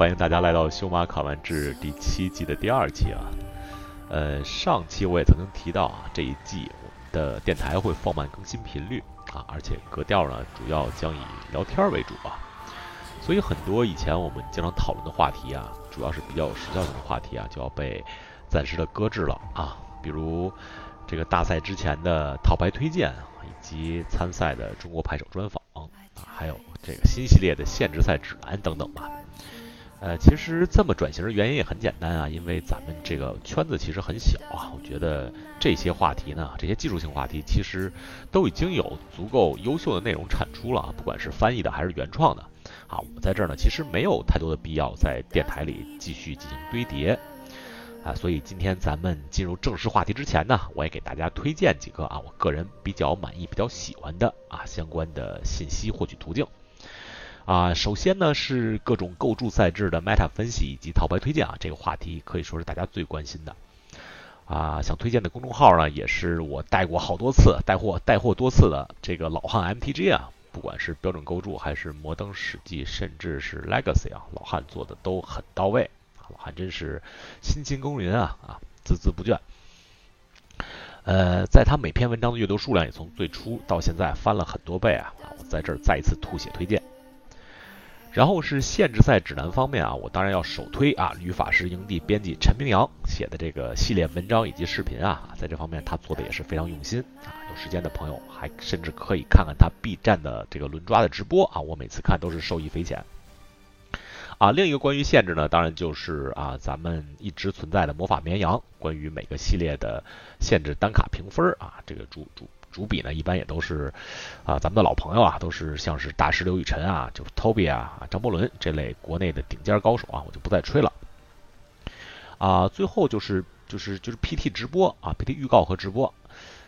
欢迎大家来到《修马卡玩志》第七季的第二期啊。呃，上期我也曾经提到啊，这一季我们的电台会放慢更新频率啊，而且格调呢主要将以聊天为主啊。所以很多以前我们经常讨论的话题啊，主要是比较有时效性的话题啊，就要被暂时的搁置了啊。比如这个大赛之前的套牌推荐，以及参赛的中国牌手专访啊，还有这个新系列的限制赛指南等等吧。呃，其实这么转型的原因也很简单啊，因为咱们这个圈子其实很小啊。我觉得这些话题呢，这些技术性话题，其实都已经有足够优秀的内容产出了，不管是翻译的还是原创的啊。我在这儿呢，其实没有太多的必要在电台里继续进行堆叠啊。所以今天咱们进入正式话题之前呢，我也给大家推荐几个啊，我个人比较满意、比较喜欢的啊相关的信息获取途径。啊，首先呢是各种构筑赛制的 meta 分析以及套牌推荐啊，这个话题可以说是大家最关心的。啊，想推荐的公众号呢，也是我带过好多次、带货带货多次的这个老汉 MTG 啊，不管是标准构筑还是摩登史记，甚至是 Legacy 啊，老汉做的都很到位，老汉真是辛勤耕耘啊啊，孜孜不倦。呃，在他每篇文章的阅读数量也从最初到现在翻了很多倍啊啊，我在这儿再一次吐血推荐。然后是限制赛指南方面啊，我当然要首推啊，吕法师营地编辑陈明阳写的这个系列文章以及视频啊，在这方面他做的也是非常用心啊。有时间的朋友还甚至可以看看他 B 站的这个轮抓的直播啊，我每次看都是受益匪浅。啊，另一个关于限制呢，当然就是啊，咱们一直存在的魔法绵羊，关于每个系列的限制单卡评分啊，这个主主。主笔呢，一般也都是啊，咱们的老朋友啊，都是像是大师刘雨辰啊，就是 Toby 啊，张伯伦这类国内的顶尖高手啊，我就不再吹了。啊，最后就是就是就是 PT 直播啊，PT 预告和直播。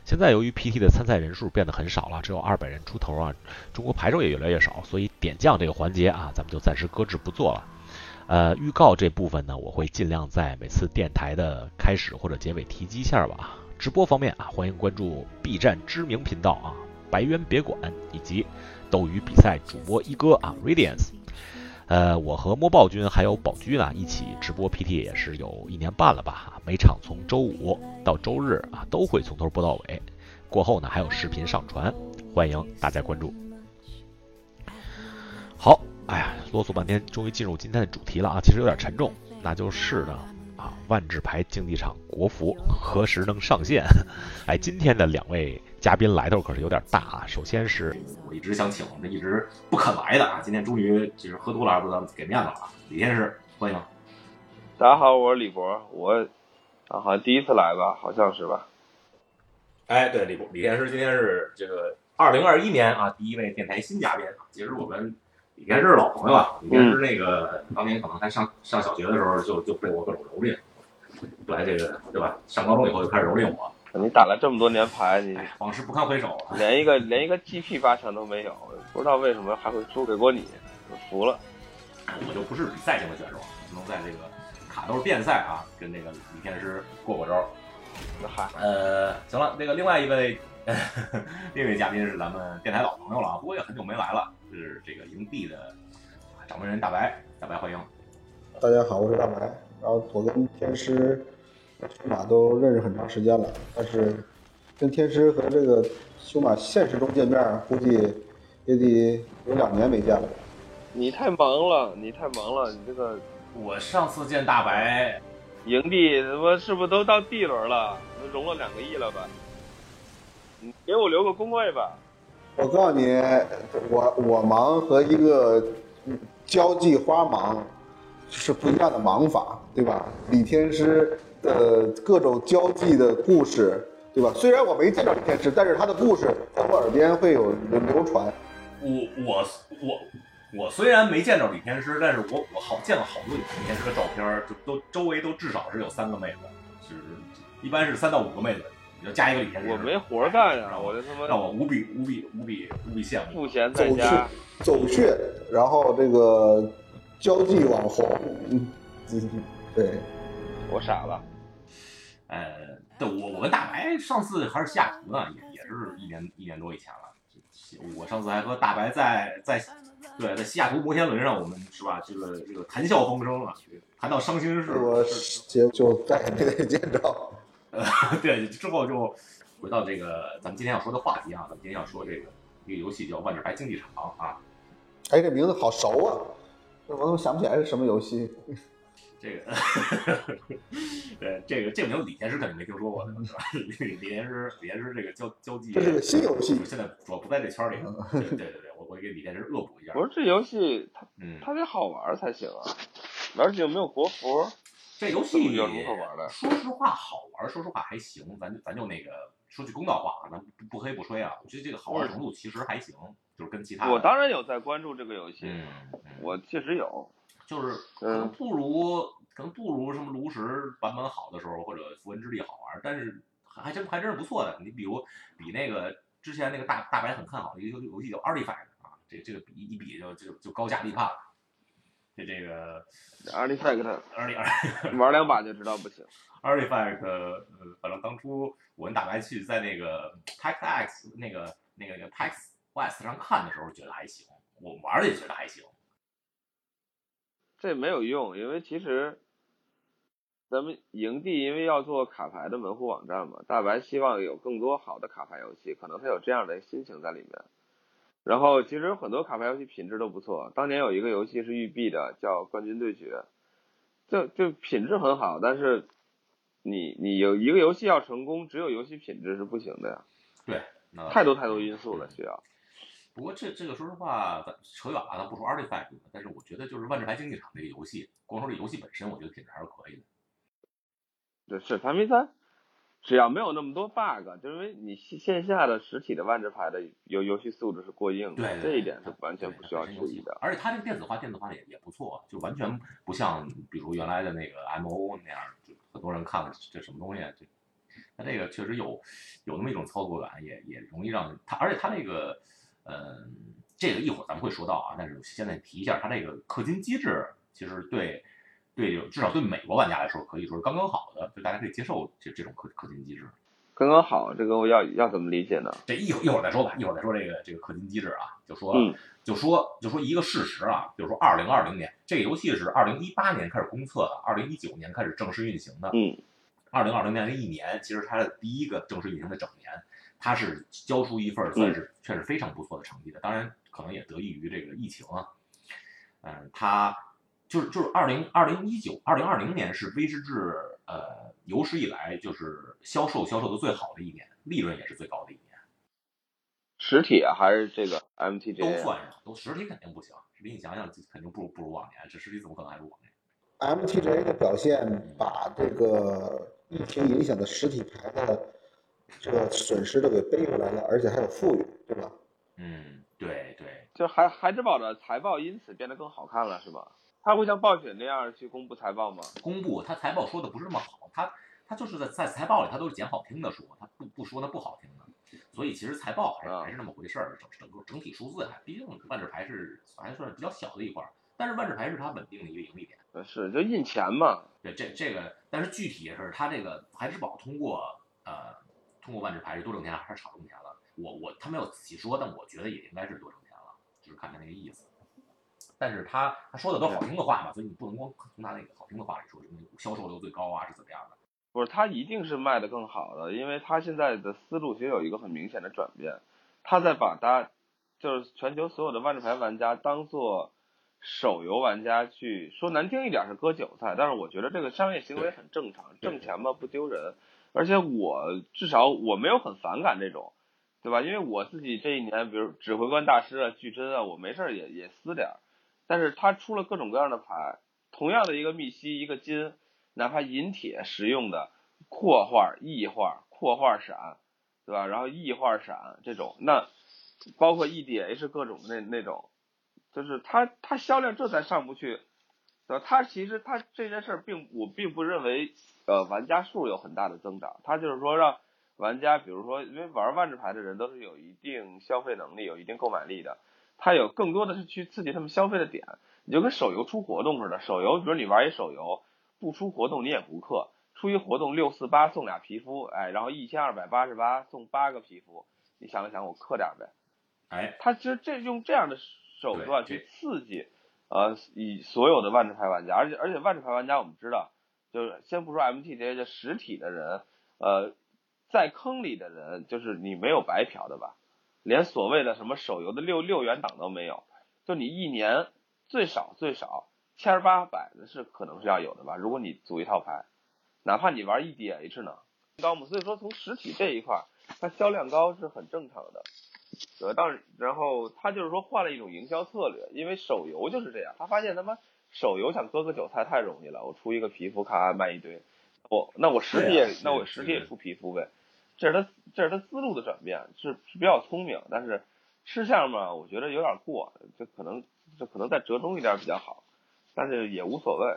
现在由于 PT 的参赛人数变得很少了，只有二百人出头啊，中国牌手也越来越少，所以点将这个环节啊，咱们就暂时搁置不做了。呃，预告这部分呢，我会尽量在每次电台的开始或者结尾提及一下吧。直播方面啊，欢迎关注 B 站知名频道啊，白渊别管以及斗鱼比赛主播一哥啊，Radiance。呃，我和摸豹君还有宝驹呢一起直播 PT 也是有一年半了吧，每场从周五到周日啊都会从头播到尾，过后呢还有视频上传，欢迎大家关注。好，哎呀，啰嗦半天，终于进入今天的主题了啊，其实有点沉重，那就是呢。啊，万智牌竞技场国服何时能上线？哎，今天的两位嘉宾来头可是有点大啊。首先是我一直想请，这一直不肯来的啊，今天终于就是喝多了，不得给面子了啊。李天师，欢迎。大家好，我是李博，我啊好像第一次来吧，好像是吧？哎，对，李博，李天师今天是这个二零二一年啊第一位电台新嘉宾。其实我们。李天是老朋友啊，李天是那个当年可能还上上小学的时候就就被我各种蹂躏，来这个对吧？上高中以后就开始蹂躏我。你打了这么多年牌，你往事不堪回首，连一个连一个 GP 八强都没有，不知道为什么还会输给过你，我服了。我就不是比赛型的选手，不能在这个卡都是变赛啊，跟那个李天师过过招。那嗨，呃，行了，那个另外一位 另一位嘉宾是咱们电台老朋友了啊，不过也很久没来了。是这个营地的掌门人大白，大白欢迎。大家好，我是大白。然后我跟天师、修马都认识很长时间了，但是跟天师和这个修马现实中见面，估计也得有两年没见了。你太忙了，你太忙了，你这个。我上次见大白，营地他妈是不是都到 D 轮了？都融了两个亿了吧？你给我留个工位吧。我告诉你，我我忙和一个交际花忙是不一样的忙法，对吧？李天师的各种交际的故事，对吧？虽然我没见到李天师，但是他的故事在我耳边会有流传。我我我我虽然没见着李天师，但是我我好见了好多李天师的照片，就都周围都至少是有三个妹子，就是一般是三到五个妹子。你就加一个李天师，我没活干呀，我就他妈让我无比无比无比无比羡慕。赋闲在家走穴，然后这个交际网红，嗯，对，我傻了。呃，对我我跟大白上次还是西雅图呢，也也是一年一年多以前了。我上次还和大白在在对，在西雅图摩天轮上，我们是吧？这个这个谈笑风生啊，谈到伤心事，我结就再也没再见着。呃，对，之后就回到这个咱们今天要说的话题啊，咱们今天要说这个一个游戏叫《万智牌竞技场》啊。哎，这名字好熟啊！我怎么想不起来是什么游戏？这个，对，这个这个名字李天师肯定没听说过的是吧？李天师，李天师这个交交际，这是个新游戏，现在主要不在这圈里。对对对对，我我给李天师恶补一下。不是这游戏，它嗯，它得好玩才行啊，而且有没有国服？这游戏玩的？说实话，好玩，说实话还行。咱咱就那个说句公道话啊，咱不不黑不吹啊，我觉得这个好玩程度其实还行，就是跟其他我当然有在关注这个游戏，嗯，我确实有。就是可能不如可能不如什么炉石版本好的时候，或者符文之力好玩，但是还真还真是不错的。你比如比那个之前那个大大白很看好的一个游戏叫 Artifact 啊，这这个比一比就就就高下立判了。这这个 Artifact Artifact 玩两把就知道不行。Artifact 呃，反正当初我跟大白去在那个 PAX 那个那个那个 PAX West 上看的时候，觉得还行，我玩的也觉得还行。这没有用，因为其实咱们营地因为要做卡牌的门户网站嘛，大白希望有更多好的卡牌游戏，可能他有这样的心情在里面。然后其实有很多卡牌游戏品质都不错，当年有一个游戏是育碧的，叫《冠军对决》，就就品质很好，但是你你有一个游戏要成功，只有游戏品质是不行的呀。对，那太多太多因素了，需要。不过这这个说实话，咱扯远了，咱不说 Artifact，但是我觉得就是万智牌竞技场这个游戏，光说这游戏本身，我觉得品质还是可以的。对，是排名三，只要没有那么多 bug，就因为你线下的实体的万智牌的游游戏素质是过硬的，对这一点是完全不需要质疑的。而且它这个电子化，电子化也也不错，就完全不像比如原来的那个 MO 那样，就很多人看了这什么东西，这它这个确实有有那么一种操作感，也也容易让它，而且它那个。嗯，这个一会儿咱们会说到啊，但是现在提一下，它这个氪金机制其实对对，至少对美国玩家来说可以说是刚刚好的，就大家可以接受这这种氪氪金机制。刚刚好，这个我要要怎么理解呢？这一会儿一会儿再说吧，一会儿再说这个这个氪金机制啊，就说、嗯、就说就说一个事实啊，就是说二零二零年这个游戏是二零一八年开始公测的，二零一九年开始正式运行的。嗯，二零二零年这一年，其实它的第一个正式运行的整年。它是交出一份算是确实非常不错的成绩的，当然可能也得益于这个疫情啊。嗯，他就是就是二零二零一九二零二零年是威士忌呃有史以来就是销售销售的最好的一年，利润也是最高的一年。实体啊，还是这个 MTG 都算上，都实体肯定不行，实体你想想肯定不如不如往年，这实体怎么可能还如往年？MTG 的表现把这个疫情影响的实体牌的。这个损失都给背回来了，而且还有富裕，对吧？嗯，对对，就孩孩之宝的财报因此变得更好看了，是吧？他会像暴雪那样去公布财报吗？公布，他财报说的不是那么好，他他就是在在财报里他都是捡好听的说，他不不说那不好听的，所以其实财报还是、啊、还是那么回事儿，整整个整体数字还，毕竟万智牌是还算是比较小的一块儿，但是万智牌是它稳定的一个盈利点。是，就印钱嘛。对，这这个，但是具体是它这个孩之宝通过呃。通过万智牌是多挣钱还是少挣钱了？我我他没有仔细说，但我觉得也应该是多挣钱了，就是看他那个意思。但是他他说的都是好听的话嘛，所以你不能光从他那个好听的话里说，什么销售流最高啊是怎么样的？不是，他一定是卖的更好的，因为他现在的思路其实有一个很明显的转变，他在把他就是全球所有的万智牌玩家当做手游玩家去说难听一点是割韭菜，但是我觉得这个商业行为很正常，挣钱嘛不丢人。而且我至少我没有很反感这种，对吧？因为我自己这一年，比如指挥官大师啊、巨真啊，我没事也也撕点儿。但是他出了各种各样的牌，同样的一个密西一个金，哪怕银铁实用的扩画、异画、扩画闪，对吧？然后异画闪这种，那包括 EDH 各种那那种，就是它它销量这才上不去，对吧？它其实它这件事儿并我并不认为。呃，玩家数有很大的增长，他就是说让玩家，比如说，因为玩万智牌的人都是有一定消费能力、有一定购买力的，他有更多的是去刺激他们消费的点。你就跟手游出活动似的，手游比如你玩一手游，不出活动你也不氪，出一活动六四八送俩皮肤，哎，然后一千二百八十八送八个皮肤，你想了想，我氪点呗。哎，他其实这用这样的手段去刺激，呃，以所有的万智牌玩家，而且而且万智牌玩家我们知道，就是先不说 MT 这些实体的人，呃，在坑里的人，就是你没有白嫖的吧？连所谓的什么手游的六六元档都没有，就你一年最少最少千八百的是可能是要有的吧？如果你组一套牌，哪怕你玩 EDH 呢，高嘛，所以说从实体这一块，它销量高是很正常的。呃，当然，然后他就是说换了一种营销策略，因为手游就是这样，他发现他妈手游想割个韭菜太容易了，我出一个皮肤，咔卖一堆，我那我实体也啊那我实体也出皮肤呗，这是他这是他思路的转变，是是比较聪明，但是吃相嘛，我觉得有点过，这可能这可能再折中一点比较好，但是也无所谓。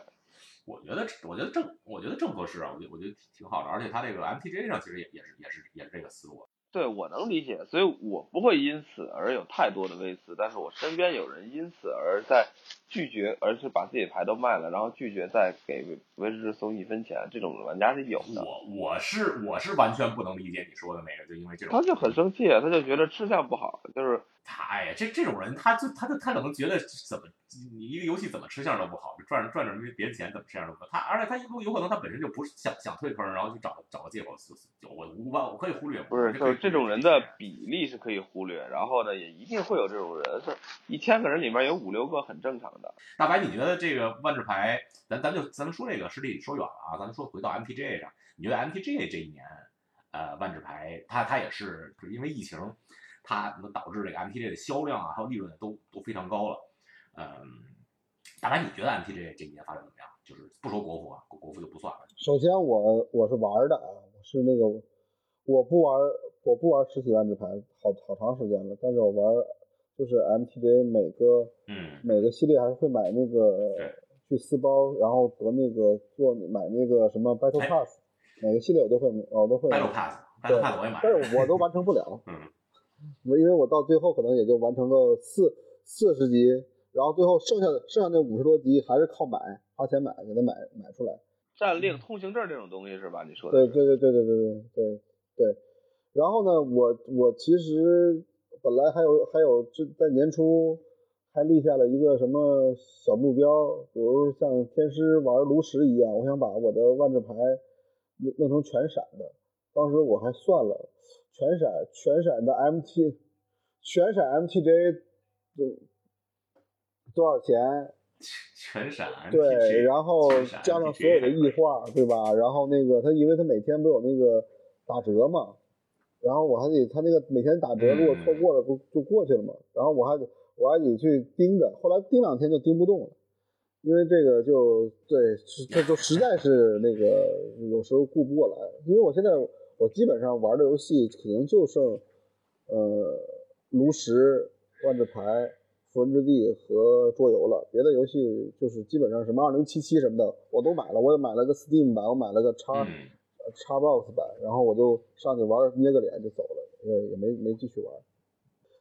我觉得我觉得正我觉得正合适啊，我觉得我觉得挺好的，而且他这个 MTJ 上其实也也是也是也是这个思路。对我能理解，所以我不会因此而有太多的微词，但是我身边有人因此而在拒绝，而是把自己的牌都卖了，然后拒绝再给威士忌送一分钱，这种玩家是有的。我我是我是完全不能理解你说的那个，就因为这种他就很生气，他就觉得吃相不好，就是他哎呀，这这种人，他就他就他可能觉得怎么你一个游戏怎么吃相都不好，赚着赚着别的钱怎么吃相都不好。他而且他有有可能他本身就不是想想退坑，然后去找找个借口就就我无关我可以忽略，不是这种人的比例是可以忽略，然后呢，也一定会有这种人，是一千个人里面有五六个很正常大白，你觉得这个万智牌，咱咱就咱们说这个实体说远了啊，咱们说回到 MTG 上，你觉得 MTG 这一年，呃，万智牌它它也是就是因为疫情，它导致这个 MTG 的销量啊，还有利润都都非常高了。嗯，大白，你觉得 MTG 这一年发展怎么样？就是不说国服啊，国国服就不算了。首先我我是玩的啊，我是那个我不玩我不玩实体万智牌好好长时间了，但是我玩就是 MTJ 每个嗯每个系列还是会买那个对去撕包，然后得那个做买那个什么 Battle 哎 Pass，每个系列我都会我都会买，Battle Pass，Battle Pass 我也买但。是我都完成不了，嗯，我因为我到最后可能也就完成个四四十级，然后最后剩下的剩下那五十多级还是靠买花钱买给它买买出来。战令、通行证这种东西是吧？你说对的对？对对对对对对对对。然后呢，我我其实本来还有还有这在年初还立下了一个什么小目标，比如像天师玩炉石一样，我想把我的万智牌弄弄成全闪的。当时我还算了，全闪全闪的 MT 全闪 MTJ 就多少钱？全闪对，然后加上所有的异化，对吧？然后那个他，因为他每天不有那个打折嘛，然后我还得他那个每天打折，如果错过了不就过去了嘛？然后我还得我还得去盯着，后来盯两天就盯不动了，因为这个就对，这就实在是那个有时候顾不过来，因为我现在我基本上玩的游戏可能就剩呃炉石、万智牌。符文之地和桌游了，别的游戏就是基本上什么二零七七什么的我都买了，我也买了个 Steam 版，我买了个叉嗯，叉 box 版，然后我就上去玩捏个脸就走了，呃也没没继续玩。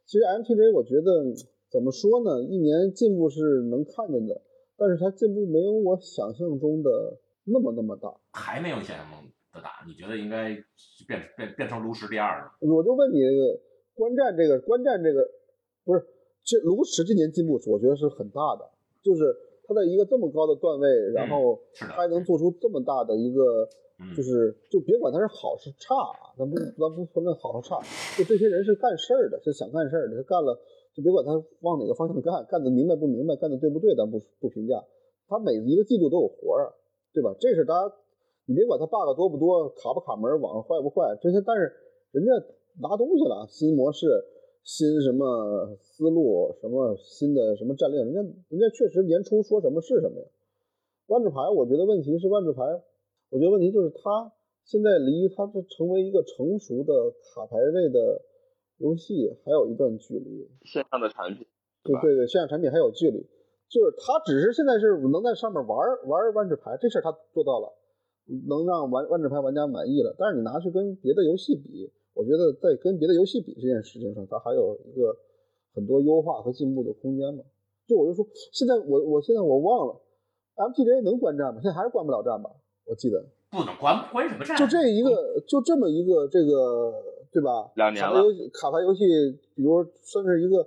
其实 MTJ 我觉得怎么说呢，一年进步是能看见的，但是它进步没有我想象中的那么那么大。还没有想象中的大，你觉得应该变变变成炉石第二了？我就问你，观战这个观战这个不是。这炉石今年进步，我觉得是很大的，就是它在一个这么高的段位，然后他还能做出这么大的一个，就是就别管他是好是差，咱不咱不分论好和差，就这些人是干事儿的，是想干事儿的，他干了就别管他往哪个方向干，干的明白不明白，干的对不对，咱不不评价，他每一个季度都有活儿，对吧？这是大家，你别管他 bug 多不多，卡不卡门，网坏不坏，这些，但是人家拿东西了，新模式。新什么思路，什么新的什么战略，人家人家确实年初说什么是什么呀。万智牌，我觉得问题是万智牌，我觉得问题就是它现在离它是成为一个成熟的卡牌类的游戏还有一段距离。线上的产品，对对对，线上产品还有距离，就是它只是现在是能在上面玩玩万智牌，这事儿它做到了，能让玩万智牌玩家满意了。但是你拿去跟别的游戏比。我觉得在跟别的游戏比这件事情上，它还有一个很多优化和进步的空间嘛。就我就说，现在我我现在我忘了，MTJ 能观战吗？现在还是观不了战吧？我记得不能关关什么战？就这一个，就这么一个这个，对吧？两年了。卡牌游戏，卡牌游戏，比如算是一个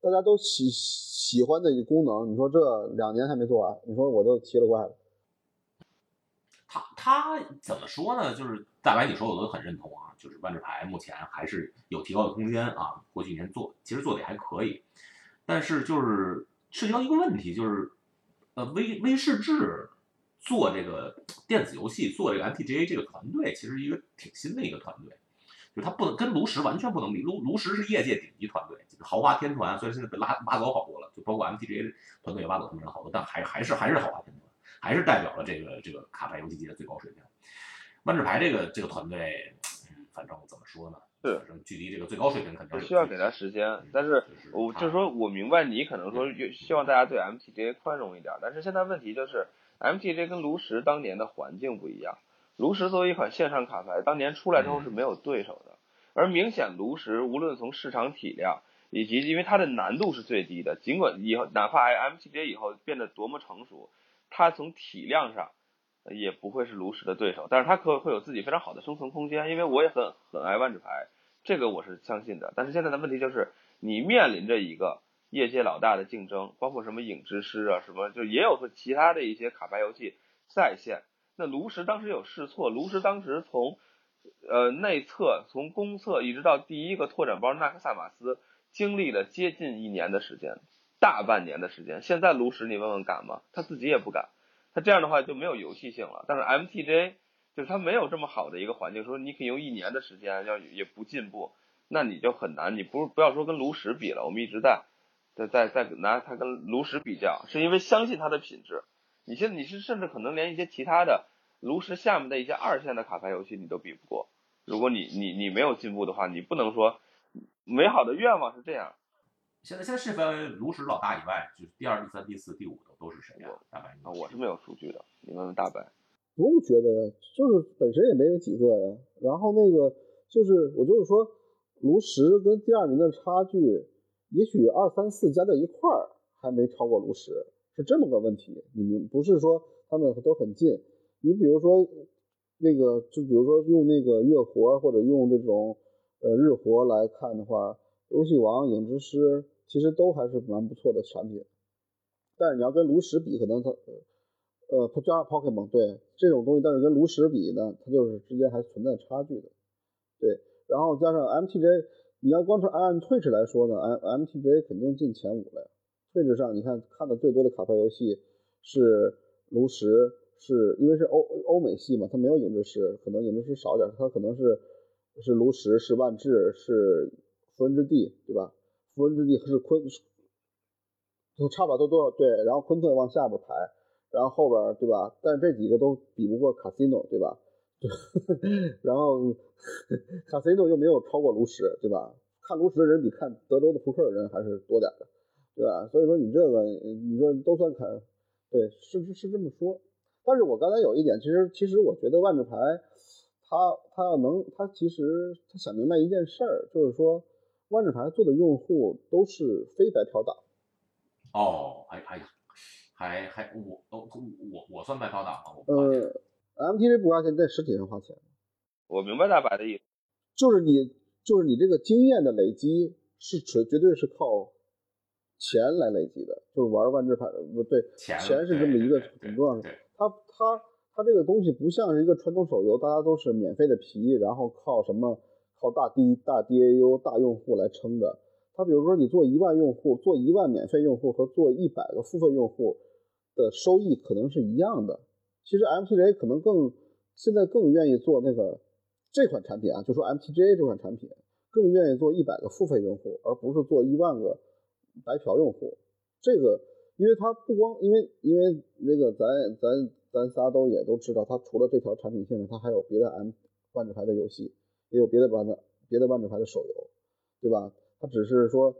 大家都喜喜欢的一个功能，你说这两年还没做完，你说我都奇了怪了。他他怎么说呢？就是大白你说我都很认同啊，就是万智牌目前还是有提高的空间啊。过去一年做其实做的也还可以，但是就是涉及到一个问题，就是呃威威士治做这个电子游戏做这个 MTGA 这个团队，其实一个挺新的一个团队，就他不能跟炉石完全不能比。炉炉石是业界顶级团队，豪华天团虽然现在被拉挖走好多了，就包括 MTGA 团队也挖走他们人好多，但还还是还是豪华天团。还是代表了这个这个卡牌游戏机的最高水平。万智牌这个这个团队，反正怎么说呢？是，反正距离这个最高水平肯定需要给他时间。但是，我就是说我明白你可能说希望大家对 MTGA 宽容一点，但是现在问题就是 MTG 跟炉石当年的环境不一样。炉石作为一款线上卡牌，当年出来之后是没有对手的，而明显炉石无论从市场体量以及因为它的难度是最低的，尽管以后哪怕 MTJ 以后变得多么成熟。它从体量上也不会是炉石的对手，但是它可会有自己非常好的生存空间，因为我也很很爱万智牌，这个我是相信的。但是现在的问题就是，你面临着一个业界老大的竞争，包括什么影之师啊，什么就也有和其他的一些卡牌游戏在线。那炉石当时有试错，炉石当时从呃内测、从公测一直到第一个拓展包纳克萨马斯，经历了接近一年的时间。大半年的时间，现在炉石你问问敢吗？他自己也不敢，他这样的话就没有游戏性了。但是 MTJ 就是他没有这么好的一个环境，说你可以用一年的时间要也不进步，那你就很难。你不不要说跟炉石比了，我们一直在在在在拿它跟炉石比较，是因为相信它的品质。你现在你是甚至可能连一些其他的炉石下面的一些二线的卡牌游戏你都比不过。如果你你你没有进步的话，你不能说美好的愿望是这样。现在现在是分炉石老大以外，就是第二、第三、第四、第五的都是谁呀？大白啊，我是没有数据的，你问问大白。不用觉得，就是本身也没有几个呀。然后那个就是我就是说，炉石跟第二名的差距，也许二三四加在一块儿还没超过炉石，是这么个问题。你们不是说他们都很近？你比如说那个，就比如说用那个月活或者用这种呃日活来看的话。游戏王、影之师其实都还是蛮不错的产品，但是你要跟炉石比，可能它，呃，加上 Pokemon 对这种东西，但是跟炉石比呢，它就是之间还存在差距的，对。然后加上 MTJ，你要光从按 Twitch 来说呢，M MTJ 肯定进前五了。Twitch 上你看看的最多的卡牌游戏是炉石，是因为是欧欧美系嘛，它没有影之师，可能影之师少点，它可能是是炉石，是万智，是。符文之地，对吧？符文之地是昆，都差不多多少？对，然后昆特往下边排，然后后边对吧？但这几个都比不过卡西诺，对吧？然后卡塞诺又没有超过炉石，对吧？看炉石的人比看德州的扑克的人还是多点的，对吧？所以说你这个，你说都算看，对，是是是这么说。但是我刚才有一点，其实其实我觉得万智牌，他他要能，他其实他想明白一件事儿，就是说。万智牌做的用户都是非白嫖党，哦，哎哎呀，还还我我我我算白嫖党吗？呃，MTG 不花钱，在实体上花钱。我明白大白的意思，就是你就是你这个经验的累积是绝绝对是靠钱来累积的，就是玩万智牌不对，钱是这么一个很重要的。它它它这个东西不像是一个传统手游，大家都是免费的皮，然后靠什么？靠大 D 大 DAU 大用户来撑的，它比如说你做一万用户，做一万免费用户和做一百个付费用户的收益可能是一样的。其实 MTJ 可能更现在更愿意做那个这款产品啊，就说 MTJ 这款产品更愿意做一百个付费用户，而不是做一万个白嫖用户。这个，因为它不光因为因为那个咱咱咱仨都也都知道，它除了这条产品线呢，它还有别的 M 万智牌的游戏。也有别的版的别的万智牌的手游，对吧？它只是说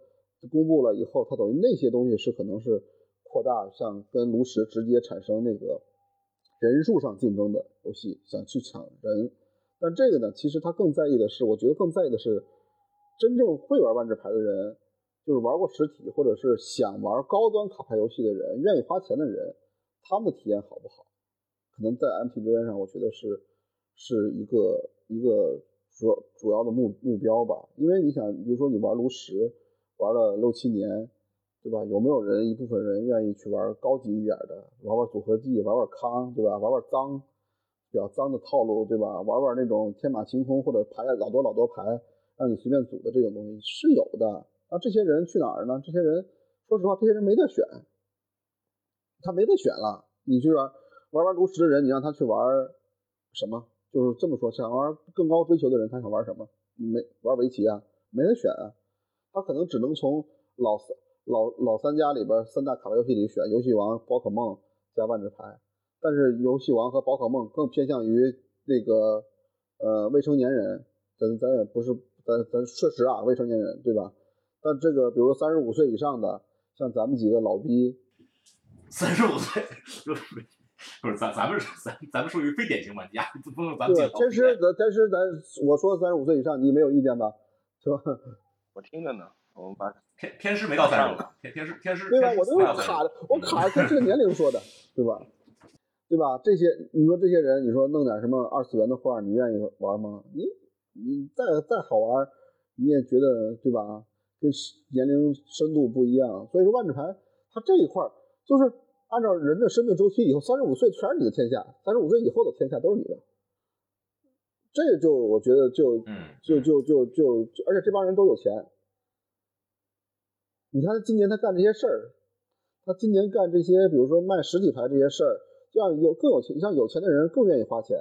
公布了以后，它等于那些东西是可能是扩大，像跟炉石直接产生那个人数上竞争的游戏，想去抢人。但这个呢，其实他更在意的是，我觉得更在意的是真正会玩万智牌的人，就是玩过实体或者是想玩高端卡牌游戏的人，愿意花钱的人，他们的体验好不好？可能在 MTG 上，我觉得是是一个一个。主主要的目目标吧，因为你想，比如说你玩炉石，玩了六七年，对吧？有没有人一部分人愿意去玩高级一点的，玩玩组合技，玩玩康，对吧？玩玩脏，比较脏的套路，对吧？玩玩那种天马行空或者牌老多老多牌，让你随便组的这种东西是有的。那这些人去哪儿呢？这些人，说实话，这些人没得选，他没得选了。你去玩玩玩炉石的人，你让他去玩什么？就是这么说，想玩更高追求的人，他想玩什么？你没玩围棋啊，没得选啊。他可能只能从老三老老三家里边三大卡牌游戏里选游戏王、宝可梦加万智牌。但是游戏王和宝可梦更偏向于那个呃未成年人，咱咱也不是咱咱确实啊未成年人对吧？但这个比如说三十五岁以上的，像咱们几个老逼，三十五岁 不是咱咱们咱咱们属于非典型玩家，不能咱们对天师咱天师咱我说三十五岁以上，你没有意见吧？是吧？我听着呢，我们把天天师没到三十五，天天师天师对吧？我都师没到三十卡的，我卡的跟这个年龄说的，对吧？对吧？这些你说这些人，你说弄点什么二次元的画，你愿意玩吗？你你再再好玩，你也觉得对吧？跟年龄深度不一样，所以说万智牌它这一块就是按照人的生命周期，以后三十五岁全是你的天下，三十五岁以后的天下都是你的。这就我觉得就嗯就就就就就，而且这帮人都有钱。你看今年他干这些事儿，他今年干这些，比如说卖实体牌这些事儿，这样有更有钱，像有钱的人更愿意花钱，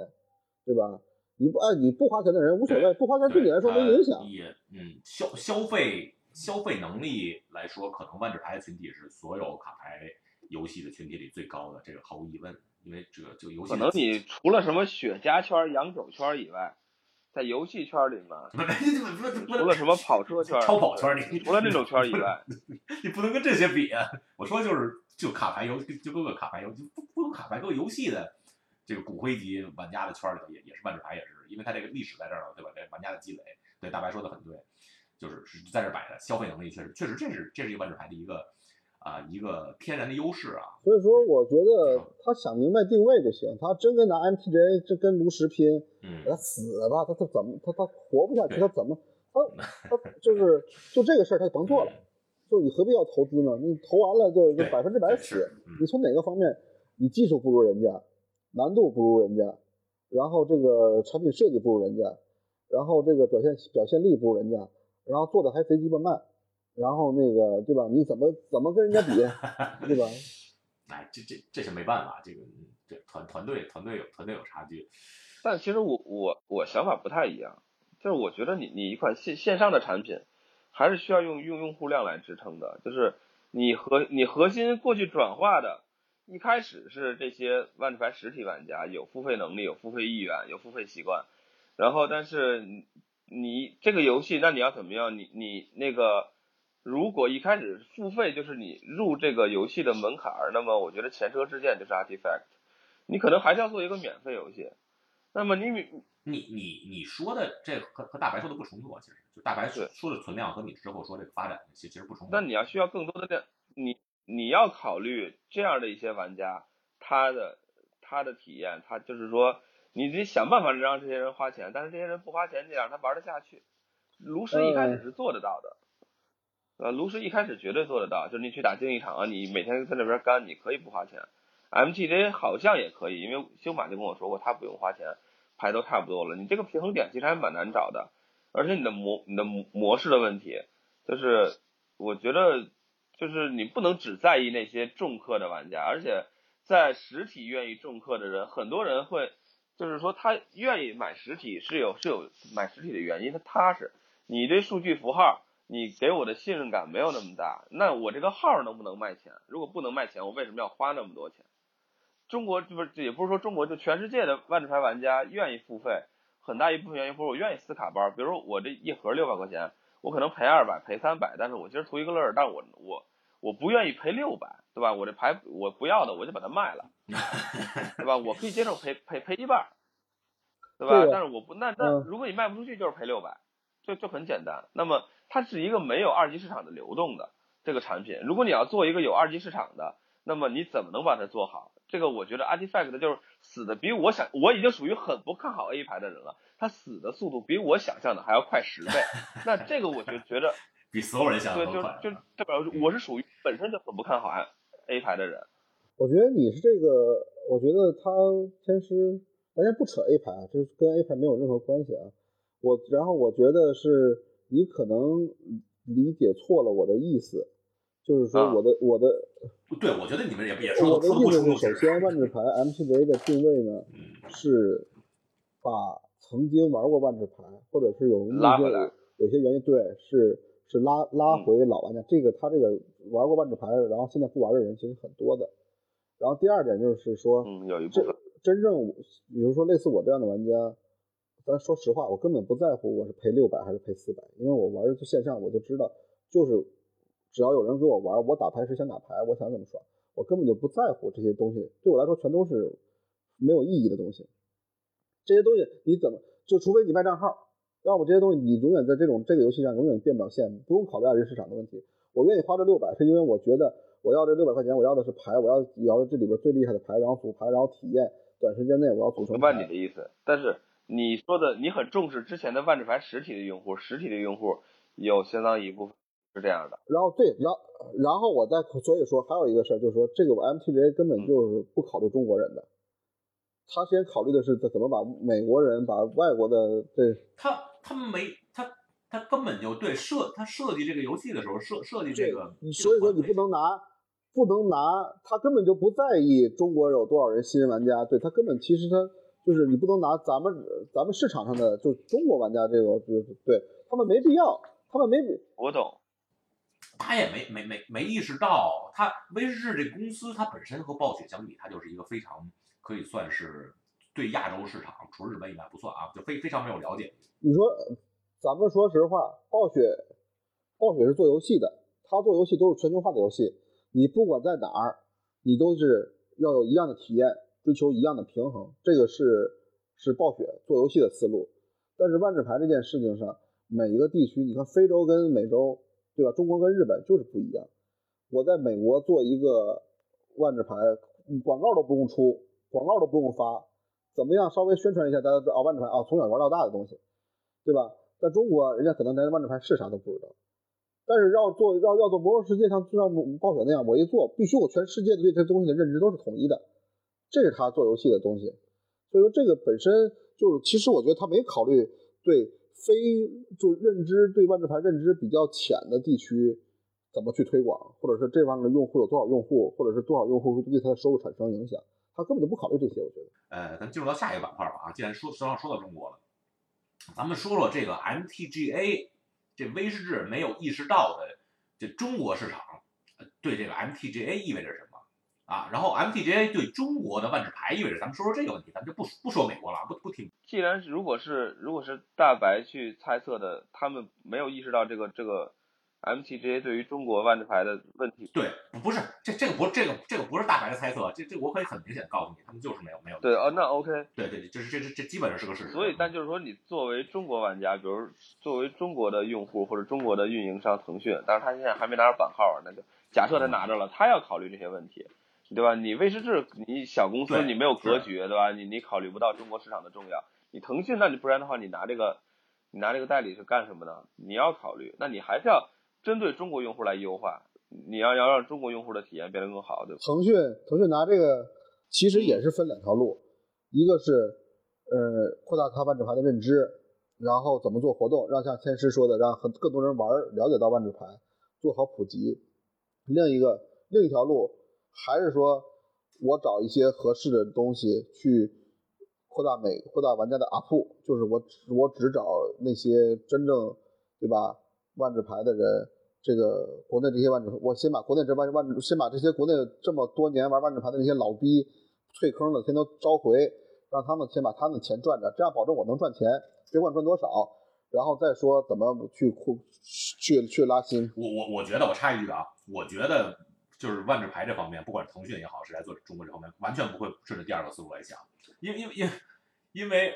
对吧？你不哎你不花钱的人无所谓，不花钱对你来说没影响呃。也嗯，消消费消费能力来说，可能万智牌群体是所有卡牌游戏的群体里最高的，这个毫无疑问。因为这个就游戏可能你除了什么雪茄圈、洋酒圈以外，在游戏圈里面，不是不是不是除了什么跑车圈、超跑圈你除了这种圈以外，你不能跟这些比啊！我说就是就卡牌游就各个卡牌游就不不用卡牌各个游戏的这个骨灰级玩家的圈里头也也是万智牌也是，因为它这个历史在这儿了，对吧？这玩家的积累，对大白说的很对，就是是在这儿摆的，消费能力确实确实这是这是一个万智牌的一个啊、一个天然的优势啊。所以说，我觉得他想明白定位就行。他真跟拿 MTJ 这跟炉石拼，嗯他死了吧？他他怎么他他活不下去？他怎么他 他就是就这个事儿他就甭做了。就你何必要投资呢？你投完了就就对百分之百死。嗯你从哪个方面，你技术不如人家，难度不如人家，然后这个产品设计不如人家，然后这个表现表现力不如人家，然后做的还贼鸡巴慢，然后那个对吧？你怎么怎么跟人家比，对吧？哎，这这这是没办法，这个嗯这团团队团队有团队有差距，但其实我我我想法不太一样，就是我觉得你你一款线线上的产品，还是需要用用用户量来支撑的，就是你核你核心过去转化的，一开始是这些万智牌实体玩家有付费能力、有付费意愿、有付费习惯，然后但是你你这个游戏，那你要怎么样？你你那个如果一开始付费就是你入这个游戏的门槛儿，那么我觉得前车之鉴就是 Artifact，你可能还是要做一个免费游戏。那么你你你你你说的这和和大白说的不冲突啊，其实就大白说的存量和你之后说这个发展其其实不冲突。那你要需要更多的量，你你要考虑这样的一些玩家，他的他的体验，他就是说，你得想办法让这些人花钱，但是这些人不花钱，你让他玩得下去。炉石一开始是做得到的，呃，炉石一开始绝对做得到，就是你去打竞技场啊，你每天在那边干，你可以不花钱。MTJ 好像也可以，因为修马就跟我说过，他不用花钱，牌都差不多了。你这个平衡点其实还蛮难找的，而且你的模你的模模式的问题，就是我觉得就是你不能只在意那些重氪的玩家，而且在实体愿意重氪的人，很多人会就是说他愿意买实体是有是有买实体的原因，他踏实。你这数据符号，你给我的信任感没有那么大，那我这个号能不能卖钱？如果不能卖钱，我为什么要花那么多钱？中国不是也不是说中国，就全世界的万智牌玩家愿意付费，很大一部分原因不是我愿意撕卡包，比如说我这一盒六百块钱，我可能赔二百赔三百，但是我今儿图一个乐儿，但我我我不愿意赔六百，对吧？我这牌我不要的我就把它卖了，对吧？我可以接受赔赔赔一半，对吧？对但是我不那那嗯如果你卖不出去就是赔六百，就就很简单。那么它是一个没有二级市场的流动的这个产品，如果你要做一个有二级市场的，那么你怎么能把它做好？这个我觉得 Artifact 就是死的比我想，我已经属于很不看好 A 牌的人了，它死的速度比我想象的还要快十倍。那这个我就觉得 比所有人想对，就象都快。就代表我是属于本身就很不看好 A A 牌的人。我觉得你是这个，我觉得他天师，咱先不扯 A 牌啊，这跟 A 牌没有任何关系啊。我然后我觉得是你可能理解错了我的意思，就是说啊我的、我的对，我觉得你们也也说我的意思是，首先万智牌 MTGA 的定位呢嗯是把曾经玩过万智牌，或者是有目的拉回来有些原因，对，是是拉拉嗯回老玩家。这个他这个玩过万智牌，然后现在不玩的人其实很多的。然后第二点就是说，嗯，有一部这分。真正比如说类似我这样的玩家，咱说实话，我根本不在乎我是赔六百还是赔四百，因为我玩就线上我就知道，就是只要有人给我玩，我打牌是想打牌，我想怎么耍，我根本就不在乎这些东西，对我来说全都是没有意义的东西。这些东西你怎么就除非你卖账号，要不这些东西你永远在这种这个游戏上永远变不了现，不用考虑二级市场的问题。我愿意花这六百，是因为我觉得我要这六百块钱，我要的是牌，我要要这里边最厉害的牌，然后组牌，然后体验，短时间内我要组成明白你。的意思，但是你说的你很重视之前的万智牌实体的用户，实体的用户有相当一部分是这样的。然后对，然后然后我再所以说还有一个事儿，就是说这个 MTGA 根本就是不考虑中国人的，他先考虑的是怎么把美国人、把外国的这他他没他他根本就对设他设计这个游戏的时候设设计这个，所以说你不能拿，不能拿，他根本就不在意中国有多少人新人玩家，对他根本其实他就是你不能拿咱们咱们市场上的就中国玩家这个就是对他们没必要，他们没我懂，他也没没没没意识到，他威士忌这公司它本身和暴雪相比，它就是一个非常可以算是对亚洲市场，除日本以外不算啊，就非非常没有了解。你说，咱们说实话，暴雪，暴雪是做游戏的，他做游戏都是全球化的游戏，你不管在哪儿，你都是要有一样的体验，追求一样的平衡，这个是是暴雪做游戏的思路。但是万智牌这件事情上，每一个地区，你看非洲跟美洲，对吧？中国跟日本就是不一样。我在美国做一个万智牌，广告都不用出，广告都不用发，怎么样稍微宣传一下，大家知道啊，万智牌啊，从小玩到大的东西，对吧？在中国，人家可能连万智牌是啥都不知道。但是要做要要做魔兽世界像像暴雪那样，我一做，必须我全世界对这东西的认知都是统一的，这是他做游戏的东西。所以说这个本身就是，其实我觉得他没考虑对非就认知对万智牌认知比较浅的地区怎么去推广，或者是这方面的用户有多少用户，或者是多少用户会对他的收入产生影响，他根本就不考虑这些。我觉得。呃，咱进入到下一个板块吧啊，既然说说到说到中国了，咱们说说这个 MTGA 这威士忌没有意识到的这中国市场对这个 MTGA 意味着什么啊？然后 MTGA 对中国的万智牌意味着，咱们说说这个问题，咱们就不不说美国了，不不听。既然是如果是如果是大白去猜测的，他们没有意识到这个这个 MTGA 对于中国万智牌的问题。对，不不是这这个不是这个这个不是大白的猜测，这这我可以很明显地告诉你，他们就是没有没有。对哦，那 OK。对对对，这是这是这基本上是个事实。所以，但就是说，你作为中国玩家，比如作为中国的用户或者中国的运营商腾讯，但是他现在还没拿着版号啊，那就假设他拿着了，他要考虑这些问题，对吧？你威士忌，你小公司你没有格局，对吧？你你考虑不到中国市场的重要。你腾讯，那你不然的话，你拿这个，你拿这个代理是干什么呢？你要考虑，那你还是要针对中国用户来优化，你要要让中国用户的体验变得更好，对吧？腾讯腾讯拿这个其实也是分两条路，一个是呃扩大它万智牌的认知，然后怎么做活动，让像天师说的，让很更多人玩了解到万智牌，做好普及。另一个另一条路还是说我找一些合适的东西去扩大美扩大玩家的 UP，就是我只我只找那些真正对吧万智牌的人，这个国内这些万智，我先把国内这万万，先把这些国内这么多年玩万智牌的那些老逼退坑的先都召回，让他们先把他们的钱赚着，这样保证我能赚钱，别管赚多少，然后再说怎么去扩去去拉新。我我我觉得我插一句啊，我觉得就是万智牌这方面，不管是腾讯也好，是来做中国这方面，完全不会顺着第二个思路来想，因因因因为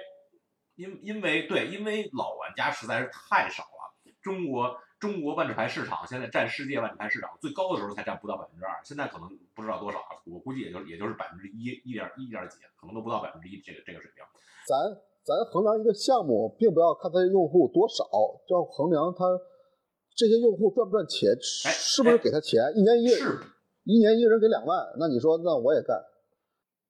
因因为对，因为老玩家实在是太少了，中国。中国万智牌市场现在占世界万智牌市场最高的时候才占不到百分之二，现在可能不知道多少，我估计也就也就是百分之一一点一点几，可能都不到百分之一这个这个水平。咱咱衡量一个项目，并不要看它的用户多少，就要衡量它这些用户赚不赚钱？哎是不是给他钱？一年一一年一个人给两万，那你说那我也干。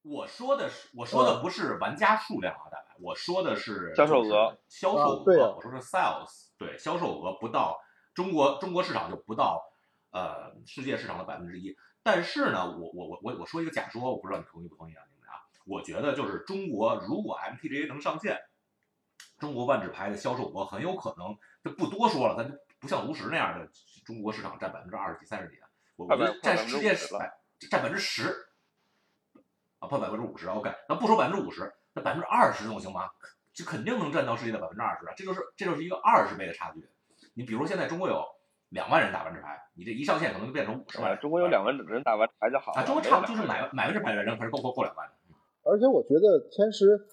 我说的是，我说的不是玩家数量啊，大白，我说的是销售额，销售额，啊对啊我说是 sales，对，销售额不到中国中国市场就不到呃世界市场的百分之一。但是呢，我我我我我说一个假说，我不知道你同意不同意啊，你们啊？我觉得就是中国如果 MTGA 能上线，中国万智牌的销售额很有可能，就不多说了，咱就不像炉石那样的中国市场占百分之二十几、三十几的，我我觉得占世界50%了百占百分之十啊，破百分之五十，OK，咱不说百分之五十，那百分之二十总行吗？这肯定能占到世界的百分之二十啊，这就是这就是一个二十倍的差距。你比如现在中国有两万人打完这牌，你这一上线可能就变成五十万。中国有两万人打完牌就好了。啊，中国差不多就是买买完这牌的人可是够够够两万的。而且我觉得天师，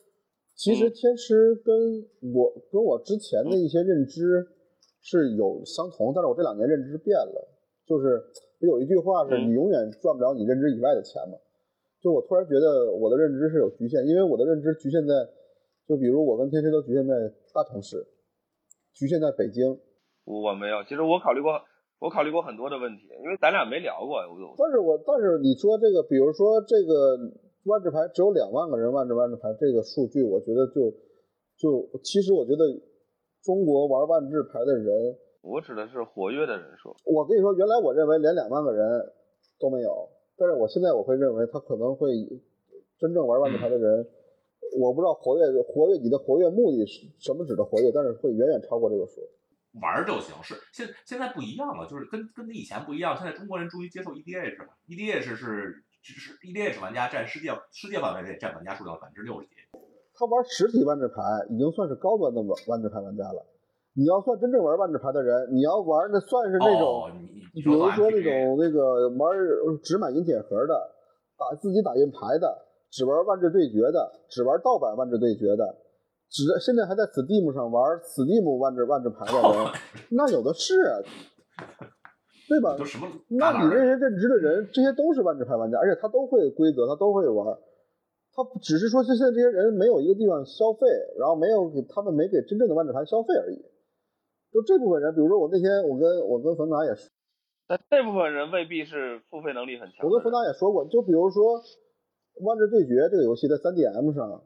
其实嗯天师跟我跟我之前的一些认知是有相同，但是我这两年认知变了。就是有一句话是嗯你永远赚不了你认知以外的钱嘛。就我突然觉得我的认知是有局限，因为我的认知局限在，就比如我跟天师都局限在大城市，局限在北京。我没有，其实我考虑过，我考虑过很多的问题，因为咱俩没聊过。我但是我但是你说这个，比如说这个万智牌只有两万个人万智万智牌这个数据，我觉得就就其实我觉得中国玩万智牌的人，我指的是活跃的人数。我跟你说，原来我认为连两万个人都没有，但是我现在我会认为他可能会真正玩万智牌的人，我不知道活跃活跃你的活跃目的是什么指的活跃，但是会远远超过这个数。玩儿就行。是现现在不一样了，就是跟跟以前不一样。现在中国人终于接受 EDH 了，EDH 是是 EDH 玩家占世界世界范围内占玩家数量百分之六十几。他玩实体万智牌已经算是高端的万万智牌玩家了。你要算真正玩万智牌的人，你要玩的算是那种，比如说那种那个玩只买银铁盒的，打自己打印牌的，只玩万智对决的，只玩盗版万智对决的，只现在还在 Steam 上玩 Steam 万智万智牌的人，那有的是啊，对吧？都什么那你这些认知的人，这些都是万智牌玩家，而且他都会规则，他都会玩。他只是说现在这些人没有一个地方消费，然后没有给他们没给真正的万智牌消费而已。就这部分人，比如说我那天我跟我跟冯达也是，但这部分人未必是付费能力很强。我跟冯达也说过，就比如说万智对决这个游戏在 3DM 上，